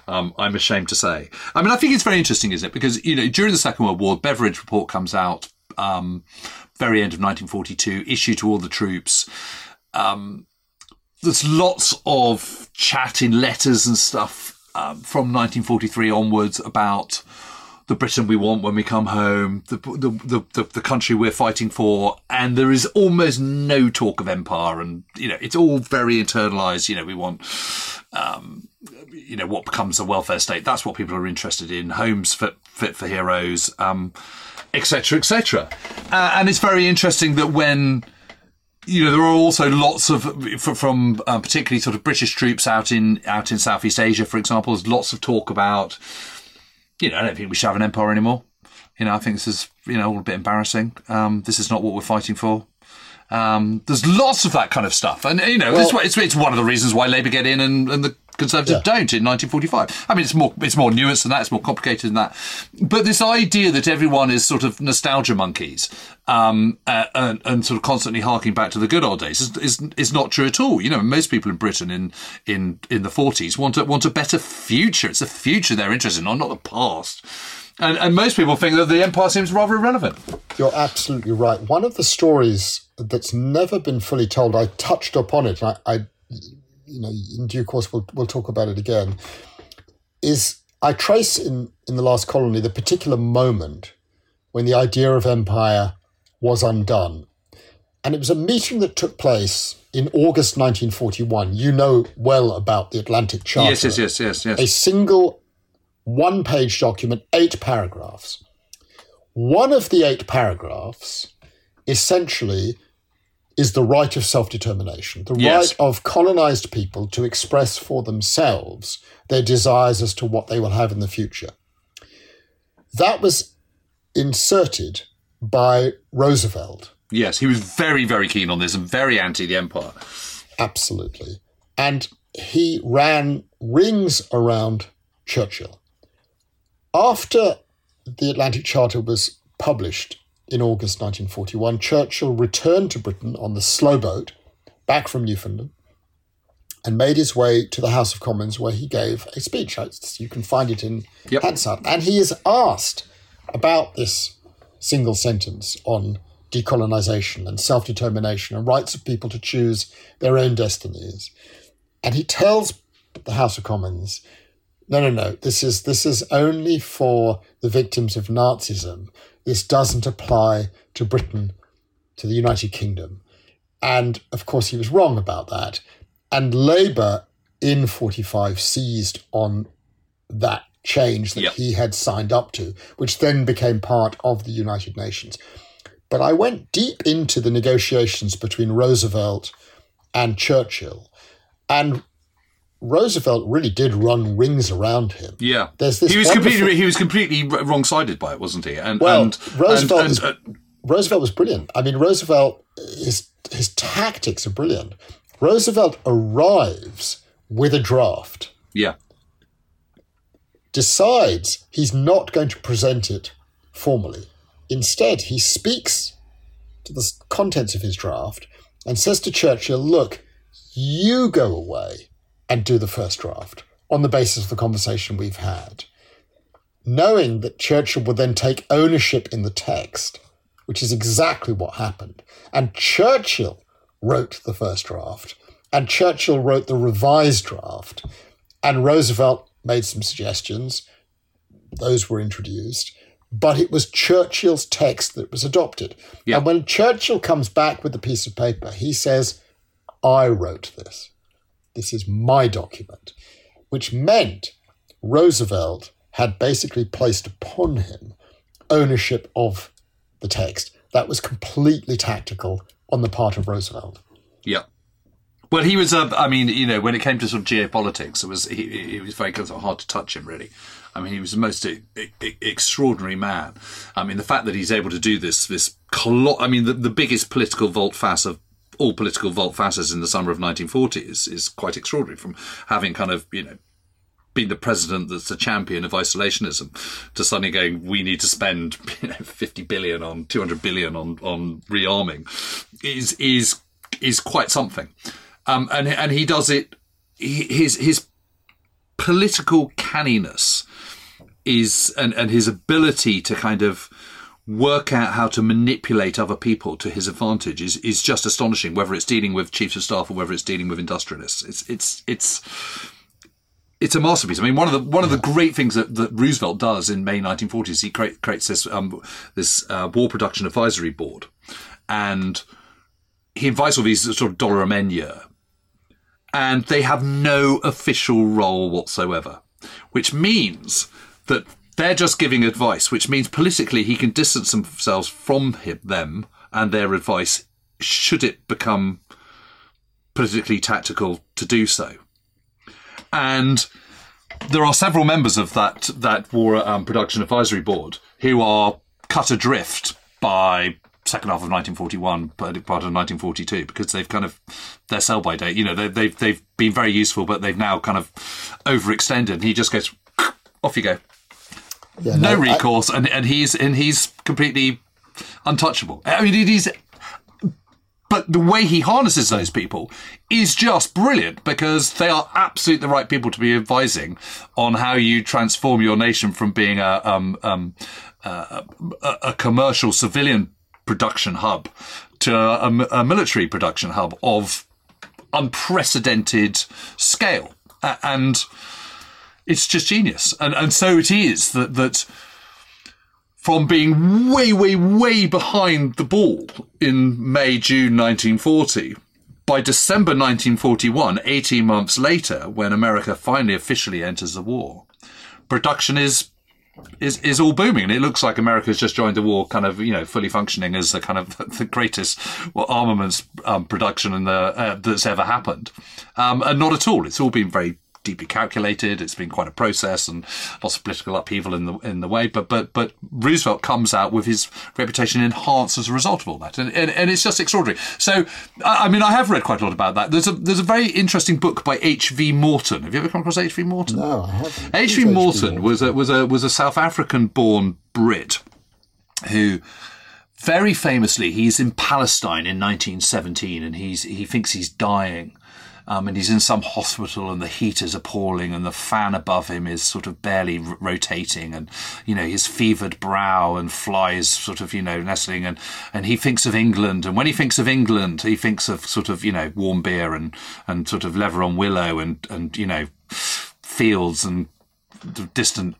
Um, I'm ashamed to say. I mean, I think it's very interesting, isn't it? Because you know, during the Second World War, Beveridge report comes out. Um, very end of 1942, issue to all the troops. Um, there's lots of chat in letters and stuff um, from 1943 onwards about the Britain we want when we come home, the, the the the country we're fighting for, and there is almost no talk of empire, and you know it's all very internalized. You know, we want, um, you know, what becomes a welfare state. That's what people are interested in. Homes fit fit for heroes, um, etc. etc. Uh, and it's very interesting that when you know, there are also lots of from um, particularly sort of British troops out in out in Southeast Asia, for example. There's lots of talk about, you know, I don't think we should have an empire anymore. You know, I think this is you know all a bit embarrassing. Um, this is not what we're fighting for. Um, there's lots of that kind of stuff, and you know, this, Well- it's, it's one of the reasons why Labour get in and, and the Conservatives Yeah. don't in 1945. I mean, it's more it's more nuanced than that. It's more complicated than that. But this idea that everyone is sort of nostalgia monkeys um, uh, and, and sort of constantly harking back to the good old days is, is is not true at all. You know, most people in Britain in in in the 40s want a, want a better future. It's the future they're interested in, not the past. And, and most people think that the empire seems rather irrelevant. You're absolutely right. One of the stories that's never been fully told, I touched upon it, I, I you know, in due course we'll, we'll talk about it again, is I trace in, in the last colony the particular moment when the idea of empire was undone. And it was a meeting that took place in August 1941. You know well about the Atlantic Charter Yes, yes, yes, yes, yes. a single one page document, eight paragraphs. One of the eight paragraphs essentially is the right of self determination, the Yes. right of colonized people to express for themselves their desires as to what they will have in the future. That was inserted by Roosevelt Yes, he was very, very keen on this and very anti the empire. Absolutely. And he ran rings around Churchill. After the Atlantic Charter was published in August 1941, Churchill returned to Britain on the slow boat back from Newfoundland and made his way to the House of Commons where he gave a speech. You can find it in Yep. Hansard. And he is asked about this single sentence on decolonization and self determination and rights of people to choose their own destinies. And he tells the House of Commons, no, no, no, this is this is only for the victims of Nazism. This doesn't apply to Britain, to the United Kingdom. And of course, he was wrong about that. And Labour in 45 seized on that change that Yep. he had signed up to, which then became part of the United Nations. But I went deep into the negotiations between Roosevelt and Churchill. And Roosevelt really did run rings around him. Yeah, There's this he was wonderful- completely he was completely wrong sided by it, wasn't he? And Well, and, Roosevelt and, was- uh, Roosevelt was brilliant. I mean, Roosevelt, his, his tactics are brilliant. Roosevelt arrives with a draft, yeah, decides he's not going to present it formally. Instead, he speaks to the contents of his draft and says to Churchill, Look, you go away and do the first draft on the basis of the conversation we've had. Knowing that Churchill would then take ownership in the text, which is exactly what happened. And Churchill wrote the first draft, and Churchill wrote the revised draft, and Roosevelt made some suggestions. Those were introduced, but it was Churchill's text that was adopted. Yeah. And when Churchill comes back with the piece of paper, he says, I wrote this. This is my document, which meant Roosevelt had basically placed upon him ownership of the text. That was completely tactical on the part of Roosevelt. yeah. Well, he was. Uh, I mean, you know, when it came to sort of geopolitics, it was he, he was very kind of hard to touch him. Really, I mean, he was the most e- e- extraordinary man. I mean, the fact that he's able to do this, this, I mean, the, the biggest political volte-face of all political volte-faces in the summer of 1940 is, is quite extraordinary. From having kind of, you know, being the president that's the champion of isolationism to suddenly going, we need to spend you know, 50 billion on 200 billion on, on rearming is, is, is quite something. Um, and, and he does it, his, his political canniness is, and, and his ability to kind of work out how to manipulate other people to his advantage is, is just astonishing, whether it's dealing with chiefs of staff or whether it's dealing with industrialists. It's, it's, it's, it's a masterpiece. I mean, one of the one of the great things that, that Roosevelt does in May 1940 is he create, creates this um, this uh, war production advisory board, and he invites all these sort of dollar a man year, and they have no official role whatsoever, which means that they're just giving advice. Which means politically he can distance themselves from him, them and their advice, should it become politically tactical to do so and there are several members of that that war um, production advisory board who are cut adrift by second half of 1941, part of 1942, because they've kind of their sell by date. You know, they, they've they've been very useful, but they've now kind of overextended. And he just goes off you go, Yeah, no I- recourse, and and he's and he's completely untouchable. I mean, it is. But the way he harnesses those people is just brilliant because they are absolutely the right people to be advising on how you transform your nation from being a um, um, uh, a, a commercial civilian production hub to a, a military production hub of unprecedented scale, A- and it's just genius. And and so it is that that from being way, way, way behind the ball in May, June 1940, by December 1941, 18 months later, when America finally officially enters the war, production is is is all booming, and it looks like America's just joined the war, kind of you know fully functioning as the kind of the greatest well, armaments um, production in the uh, that's ever happened, um, and not at all. It's all been very deeply calculated. It's been quite a process and lots of political upheaval in the in the way. But but but Roosevelt comes out with his reputation enhanced as a result of all that, and and, and it's just extraordinary. So I I mean, I have read quite a lot about that. There's a there's a very interesting book by H. V. Morton. Have you ever come across H. V. Morton? No, I haven't. H. V. Morton was a was a was a South African born Brit who very famously he's in Palestine in 1917 and he's he thinks he's dying. Um, and he's in some hospital and the heat is appalling and the fan above him is sort of barely r- rotating and, you know, his fevered brow and flies sort of, you know, nestling and, and he thinks of England. And when he thinks of England, he thinks of sort of, you know, warm beer and, and sort of leather on willow and, and, you know, fields and distant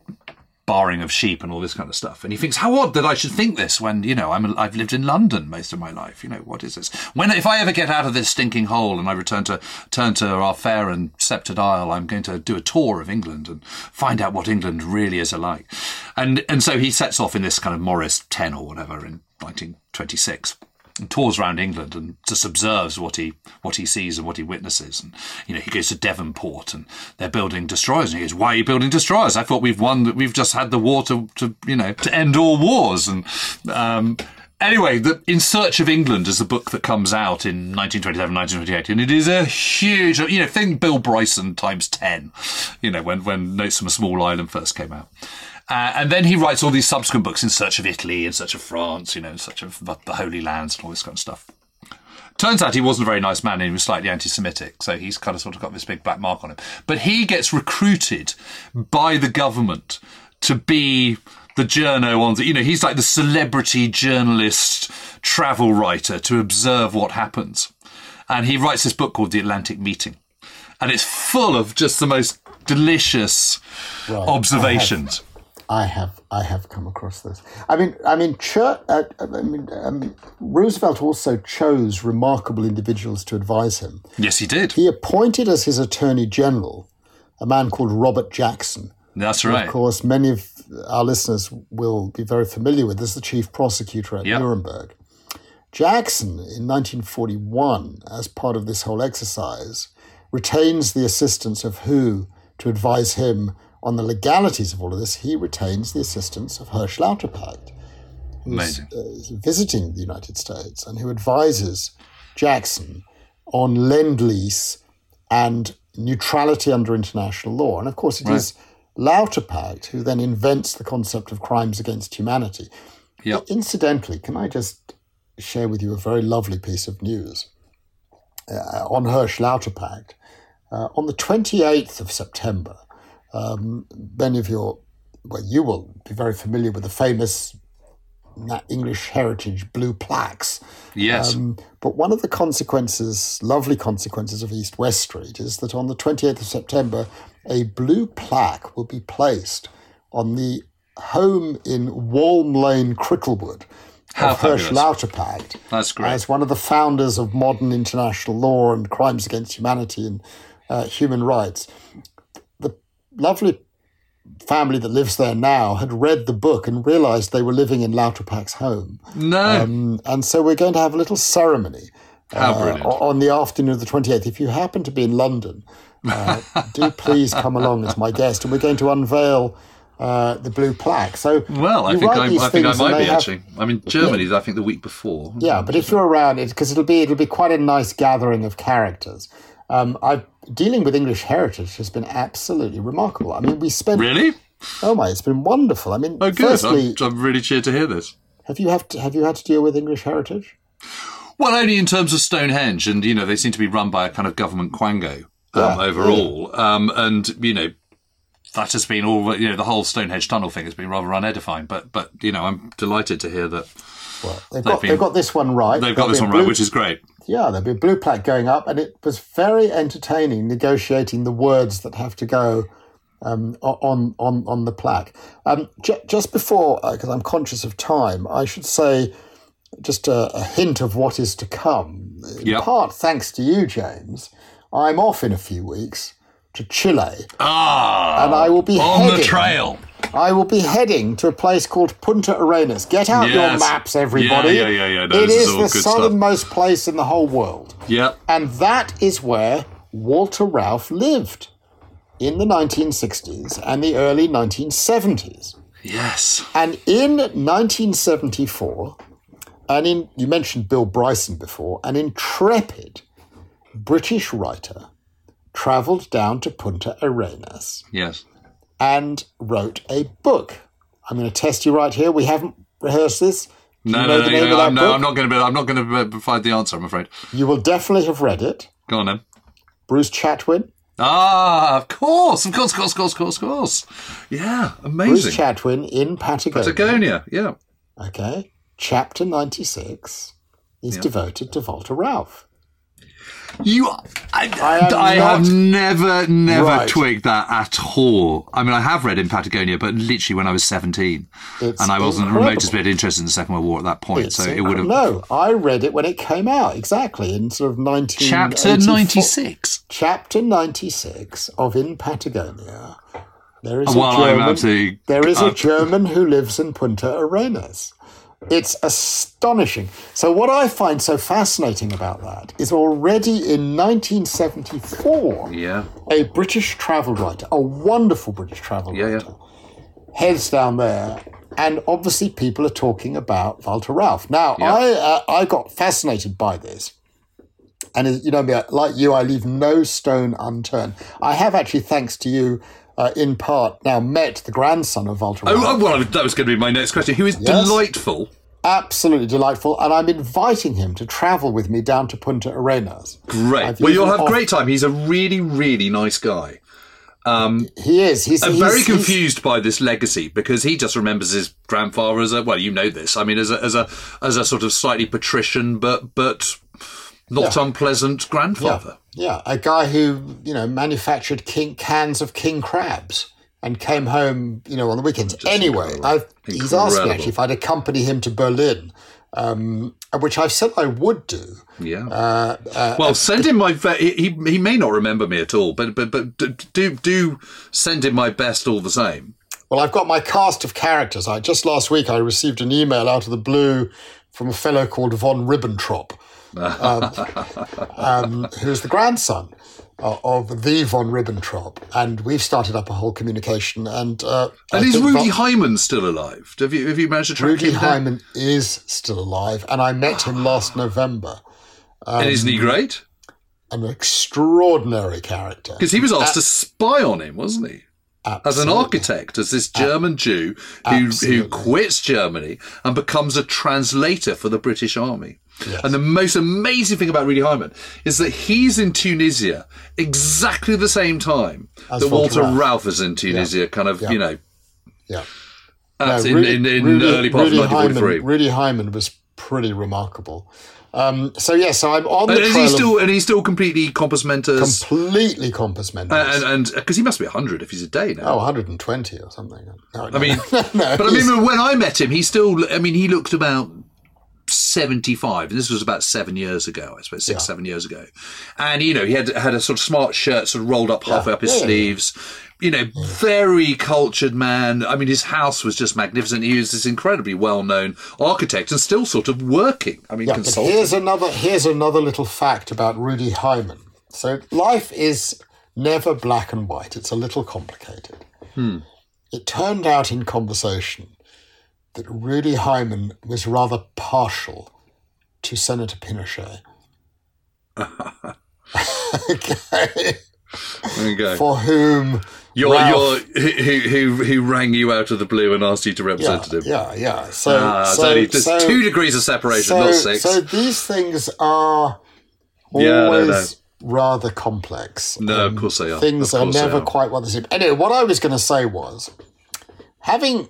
barring of sheep and all this kind of stuff. And he thinks, how odd that I should think this when, you know, I'm, I've lived in London most of my life. You know, what is this? When, if I ever get out of this stinking hole and I return to, turn to our fair and sceptred isle, I'm going to do a tour of England and find out what England really is alike. And, and so he sets off in this kind of Morris 10 or whatever in 1926 tours around England and just observes what he what he sees and what he witnesses. And you know, he goes to Devonport and they're building destroyers. And he goes, "Why are you building destroyers? I thought we've won. That we've just had the war to, to you know to end all wars." And um, anyway, the In Search of England is the book that comes out in 1927, 1928, and it is a huge. You know, think Bill Bryson times ten. You know, when when Notes from a Small Island first came out. Uh, and then he writes all these subsequent books in search of Italy, in search of France, you know, in search of the Holy Lands and all this kind of stuff. Turns out he wasn't a very nice man and he was slightly anti Semitic, so he's kind of sort of got this big black mark on him. But he gets recruited by the government to be the journo on the, you know, he's like the celebrity journalist travel writer to observe what happens. And he writes this book called The Atlantic Meeting. And it's full of just the most delicious observations. I have I have come across this. I mean, I mean, Chur- uh, I mean, um, Roosevelt also chose remarkable individuals to advise him. Yes, he did. He appointed as his Attorney General a man called Robert Jackson. That's right. Of course, many of our listeners will be very familiar with as the chief prosecutor at Yep. Nuremberg. Jackson, in 1941, as part of this whole exercise, retains the assistance of who to advise him on the legalities of all of this? He retains the assistance of Hersch Lauterpacht, who's uh, visiting the United States and who advises Jackson on lend lease and neutrality under international law. And of course, it is Lauterpacht who then invents the concept of crimes against humanity. Yep. Incidentally, can I just share with you a very lovely piece of news uh, on Hersch Lauterpacht? Uh, on the 28th of September, um, many of your, well, you will be very familiar with the famous English heritage blue plaques. Yes. Um, but one of the consequences, lovely consequences of East West Street, is that on the 28th of September, a blue plaque will be placed on the home in Walm Lane, Cricklewood, How of Hersch. Lauterpacht That's great. as one of the founders of modern international law and crimes against humanity and uh, human rights. Lovely family that lives there now had read the book and realized they were living in Lauterpacht's home. no. Um, and so we're going to have a little ceremony uh, on the afternoon of the 28th. If you happen to be in London, uh, do please come along as my guest. And we're going to unveil uh, the blue plaque. So Well, I think I, I think I might be have- actually. I mean, Germany's I think the week before. Yeah, but if you're around, it because it'll be it'll be quite a nice gathering of characters. Um, I dealing with English heritage has been absolutely remarkable. I mean, we spent Really? oh my, it's been wonderful. I mean, Oh, good. firstly, I'm, I'm really cheered to hear this. have you have to, have you had to deal with English heritage? Well, only in terms of Stonehenge, and you know they seem to be run by a kind of government quango um, Yeah, overall, um, and you know that has been all. You know, the whole Stonehenge tunnel thing has been rather unedifying. But but you know, I'm delighted to hear that Well, they've They've got been- they've got this one right. they've got this one right, which is great. Yeah, there'll be a blue plaque going up, and it was very entertaining negotiating the words that have to go um, on on on the plaque. Um, j- just before, because I'm conscious of time, I should say just a, a hint of what is to come. In Yep. part, thanks to you, James, I'm off in a few weeks to Chile, Ah, and I will be on the trail. I will be heading to a place called Punta Arenas. Get out your maps, everybody. Yeah, yeah, yeah, yeah. No, it is is the southernmost place in the whole world. Yep. And that is where Walter Rauff lived in the 1960s and the early 1970s. Yes. And in 1974, and in you mentioned Bill Bryson before, an intrepid British writer travelled down to Punta Arenas Yes. And wrote a book. I'm going to test you right here. We haven't rehearsed this. Do No, you no, know no, no, I'm, no. I'm not going to. be I'm not going to provide the answer. I'm afraid. You will definitely have read it. Go on then. Bruce Chatwin. Ah, of course, of course, of course, of course, of course, of course. Yeah, amazing. Bruce. Chatwin in Patagonia. Patagonia. Yeah. Okay. Chapter 96 is Yeah. devoted to Walter Rauff. You, I, I am I have never, never Right. twigged that at all. I mean, I have read in Patagonia, but literally when I was 17. It's and I wasn't the remotest bit interested in the Second World War at that point. It's so it would have. No, I read it when it came out, exactly, in sort of 19... Chapter 96. Chapter 96 of In Patagonia. There is Well, a German, absolutely- there is uh, a German who lives in Punta Arenas. It's astonishing. So what I find so fascinating about that is already in 1974, Yeah. a British travel writer, a wonderful British travel Yeah, yeah. writer, heads down there, and obviously people are talking about Walter Rauff. Now, Yeah. I uh, I got fascinated by this, and you know me, like you, I leave no stone unturned. I have actually, thanks to you, uh, in part, now met the grandson of Walter Oh, oh, well, that was going to be my next question. Who is Yes. delightful? Absolutely delightful, and I'm inviting him to travel with me down to Punta Arenas. Great. I've well, you'll have a great time. He's a really, really nice guy. He is. He's, I'm he's very he's- confused by this legacy because he just remembers his grandfather as a well, you know this. I mean, as a as a as a sort of slightly patrician, but but not unpleasant grandfather. Yeah, a guy who you know manufactured king cans of king crabs and came home, you know, on the weekends. anyway. I've, he's asked me actually if I'd accompany him to Berlin, um, which I've said I would do. Yeah. Uh, well, send him my. Ve- he he may not remember me at all, but but but do do send him my best all the same. Well, I've got my cast of characters. I just last week I received an email out of the blue from a fellow called von Ribbentrop, um, um, who's the grandson uh, of the von Ribbentrop, and we've started up a whole communication. And uh, I And is Rudy Von- Hyman still alive? Have you have you managed to track Rudy him down? Hyman is still alive, and I met him last November. and isn't he great? An extraordinary character. Because he was asked to spy on him, wasn't he? As an architect, as this German Jew who who quits Germany and becomes a translator for the British Army. And the most amazing thing about Rudy Hyman is that he's in Tunisia exactly the same time As that Walter Rauff. Rauff is in Tunisia, kind of, you know, Yeah. that's No, in, Rudy- in, in Rudy- early part Rudy of 1943. Hyman, Rudy Hyman was pretty remarkable. Um, so yeah, so I'm on the and, is trail he of still and he's still completely compos mentis completely compos mentis. and and because he must be hundred if he's a day now. oh, 120 or something. No, I mean, no, but I mean, when I met him, he still, I mean, he looked about 75. And this was about seven years ago, I suppose, six, Yeah. seven years ago. And, you know, he had had a sort of smart shirt sort of rolled up halfway up his Yeah, yeah, yeah. sleeves. You know, very cultured man. I mean, his house was just magnificent. He was this incredibly well known architect and still sort of working. I mean, Yeah, but consulting. here's another here's another little fact about Rudy Hyman. So life is never black and white. It's a little complicated. Hmm. it turned out in conversation that Rudy Hyman was rather partial to Senator Pinochet. okay. Go. For whom Rauff- who, who, who rang you out of the blue and asked you to yeah, represent him? yeah, yeah. So, Ah, so, only, there's so- two degrees of separation, so, not six. so these things are Yeah, always know, rather complex. No, of Um, course they are. Things are never are. quite what they seem. Anyway, what I was going to say was, having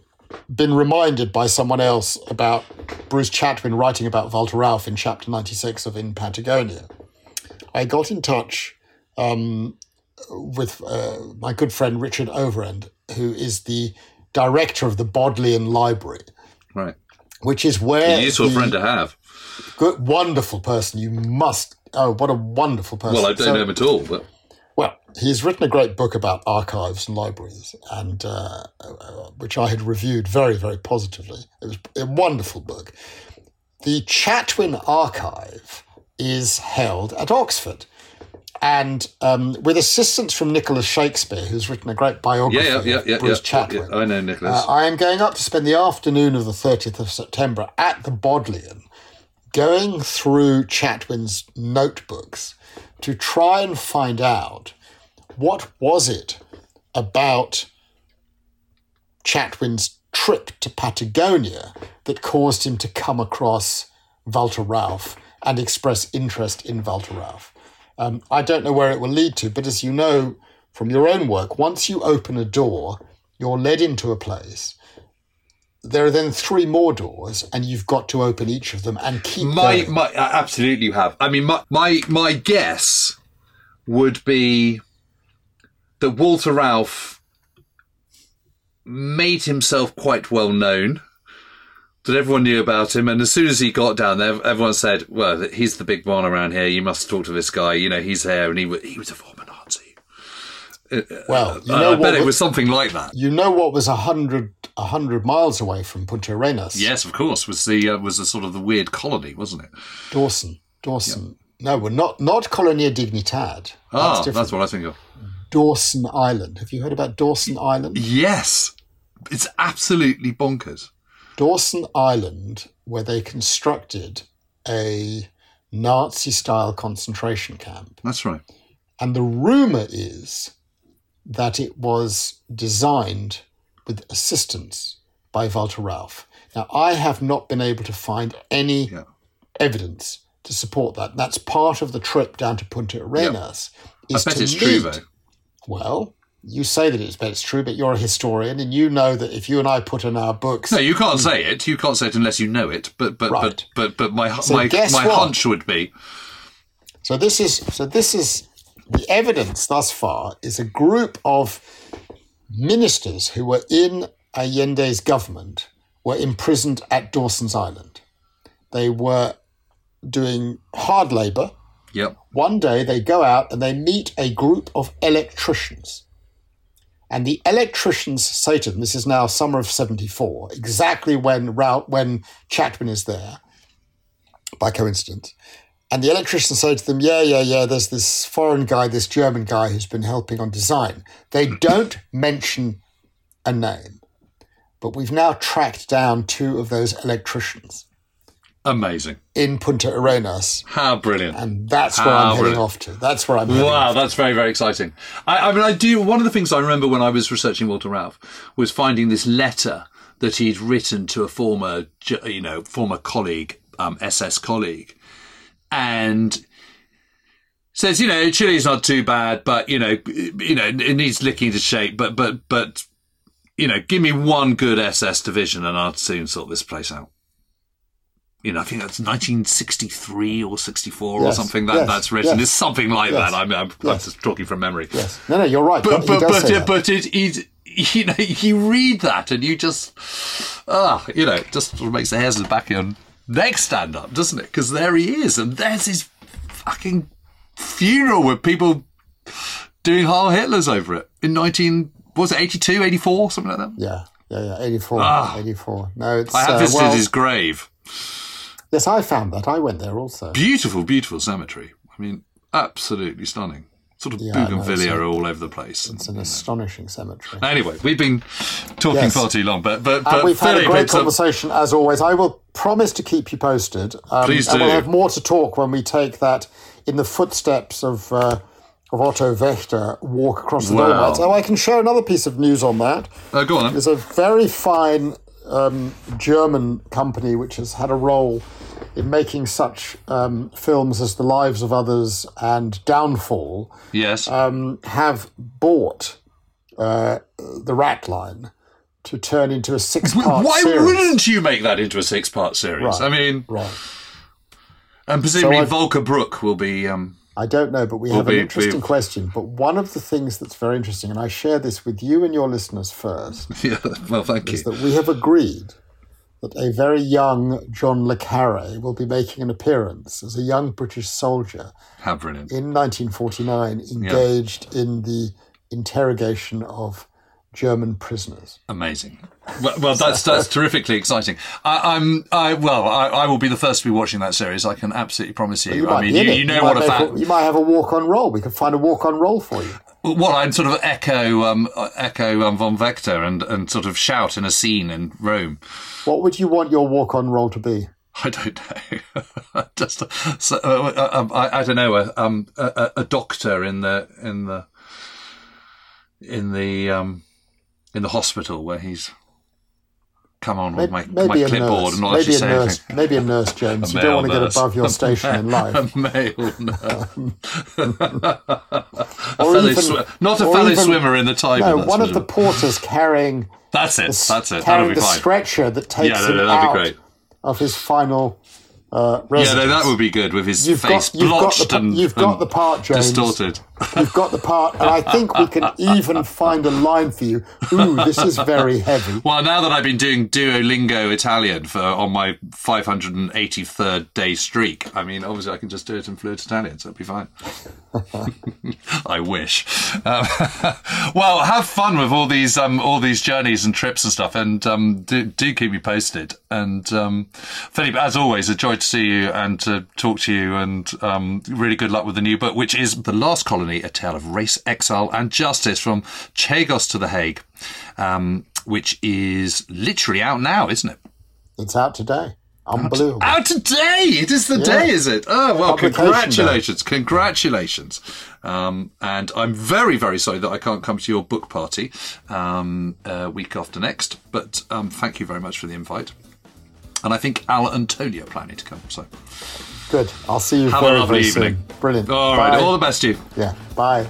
been reminded by someone else about Bruce Chatwin writing about Walter Rauff in chapter 96 of In Patagonia, I got in touch um, with uh, my good friend Richard Ovenden, who is the director of the Bodleian Library, right. which is where A useful the- friend to have. good, wonderful person. You must. Oh, what a wonderful person! Well, I don't So- know him at all, but he's written a great book about archives and libraries, and uh, uh, which I had reviewed very, very positively. It was a wonderful book. The Chatwin Archive is held at Oxford, and um, with assistance from Nicholas Shakespeare, who's written a great biography yeah, yeah, yeah, of Bruce Chatwin. I know Nicholas. Uh, I am going up to spend the afternoon of the 30th of September at the Bodleian, going through Chatwin's notebooks to try and find out what was it about Chatwin's trip to Patagonia that caused him to come across Walter Rauff and express interest in Walter Rauff. Um, I don't know where it will lead to, but as you know from your own work, once you open a door, you're led into a place. There are then three more doors, and you've got to open each of them and keep My, going. my, uh, absolutely you have. I mean, my, my, my guess would be that Walter Rauff made himself quite well known. That everyone knew about him, and as soon as he got down there, everyone said, "Well, he's the big one around here. You must talk to this guy. You know, he's here, and he he was a former Nazi." well, you Uh, know I bet what? it was something like that. you know what was a hundred a hundred miles away from Punta Arenas? Yes, of course. Was the uh, was a sort of the weird colony, wasn't it? Dawson. Dawson. No, we're not not Colonia Dignidad. Ah, different. that's what I think of. Dawson Island. Have you heard about Dawson Island? Yes, it's absolutely bonkers. Dawson Island, where they constructed a Nazi style concentration camp. That's right. And the rumor is that it was designed with assistance by Walter Rauff. Now, I have not been able to find any Yeah. evidence to support that. That's part of the trip down to Punta Arenas. I bet to it's true though. Well, you say that it's, but it's true, but you're a historian and you know that if you and I put in our books No, you can't hmm. say it. You can't say it unless you know it. But but Right. but but but my So my my what? hunch would be So this is so this is the evidence thus far is a group of ministers who were in Allende's government were imprisoned at Dawson's Island. They were doing hard labor. Yep. One day they go out and they meet a group of electricians. And the electricians say to them, this is now summer of 74, exactly when when Chatwin is there, by coincidence. And the electricians say to them, yeah, yeah, yeah, there's this foreign guy, this German guy who's been helping on design. They hmm. don't mention a name. But we've now tracked down two of those electricians Amazing. in Punta Arenas. How brilliant. And that's where Ah, I'm heading off to. That's where I'm heading Wow, that's very, very exciting. I, I mean, I do. One of the things I remember when I was researching Walter Rauff was finding this letter that he'd written to a former, you know, former colleague, um, SS colleague, and says, you know, Chile's not too bad, but you know, you know, it needs licking to shape, but but but, you know, give me one good SS division, and I'll soon sort this place out. You know, I think that's 1963 or 64 or something that yes, that's written. yes. It's something like Yes, that. I'm, I'm, I'm just talking from memory. Yes. No, no, you're right. But but but it, but it, it you know you read that and you just ah you know it just sort of makes the hairs on the back of your neck stand up, doesn't it? Because there he is, and there's his fucking funeral with people doing Heil Hitlers over it in 19 what was it 82, 84, something like that. Yeah, yeah, yeah. 84. Ah. 84. No, it's. I have uh, visited well, his grave. Yes, I found that. I went there also. Beautiful, beautiful cemetery. I mean, absolutely stunning. Sort of Yeah, no, bougainvillea a- all over the place. It's an astonishing cemetery. Anyway, we've been talking Yes. far too long, but but, And but we've had a great it's a- conversation as always. I will promise to keep you posted. Um, Please And we'll have more to talk when we take that in the footsteps of uh, of Otto Wächter walk across the Wow. Dolomites. Oh, I can share another piece of news on that. Oh, go on. There's a very fine um, German company which has had a role in making such um, films as The Lives of Others and Downfall Yes. um, have bought uh, the Rat Line to turn into a six-part Why series. wouldn't you make that into a six-part series? Right. I mean, Right. and presumably So Volker Bruch will be. Um, I don't know, but we have an interesting question. But one of the things that's very interesting, and I share this with you and your listeners first, yeah. Well, thank you. is that we have agreed that a very young John Le Carre will be making an appearance as a young British soldier How brilliant! in 1949, engaged in the interrogation of German prisoners. Amazing. Well, well that's that's terrifically exciting. I, I'm. I well, I, I will be the first to be watching that series. I can absolutely promise you. You I might mean, you, you know might what a fan. You might have a walk-on role. We can find a walk-on role for you. Well, I'd sort of echo, um, echo um, von Wächter and and sort of shout in a scene in Rome. What would you want your walk-on role to be? I don't know. Just so, uh, uh, um, I, I don't know. A, um, a- a doctor in the in the in the um, in the hospital where he's come on with my, my clipboard nurse. and not Maybe actually a say nurse. anything. Maybe a nurse, James. A you don't want to get above your station in life. A male nurse. a even- swi- not a fellow even- swimmer in the Tiber. No, one of the porters carrying That's it. That's it. That'll carrying be the fine. stretcher that takes Yeah, no, no, him out great. of his final uh, Yeah, no, that would be good with his You've face got- you've got the blotched and you've got the part, James. distorted. You've got the part, and I think we can even find a line for you. Ooh, this is very heavy. Well, now that I've been doing Duolingo Italian for on my 583rd day streak, I mean, obviously I can just do it in fluent Italian, so it'll be fine. I wish. Um, well, have fun with all these um, all these journeys and trips and stuff, and um, do, do keep me posted. And um, Philippe, as always, a joy to see you and to talk to you, and um, really good luck with the new book, which is The Last Colony: A Tale of Race, Exile, and Justice from Chagos to the Hague, um, which is literally out now, isn't it? It's out today. Unbelievable. Out today! It is the Yeah. day, is it? Oh, well, congratulations. Congratulations. Um, and I'm very, very sorry that I can't come to your book party um, uh, week after next, but um, thank you very much for the invite. And I think Al and Tony are planning to come, so Good. I'll see you have a lovely very soon. evening. Brilliant. All right, Bye. all the best to you. Yeah. Bye.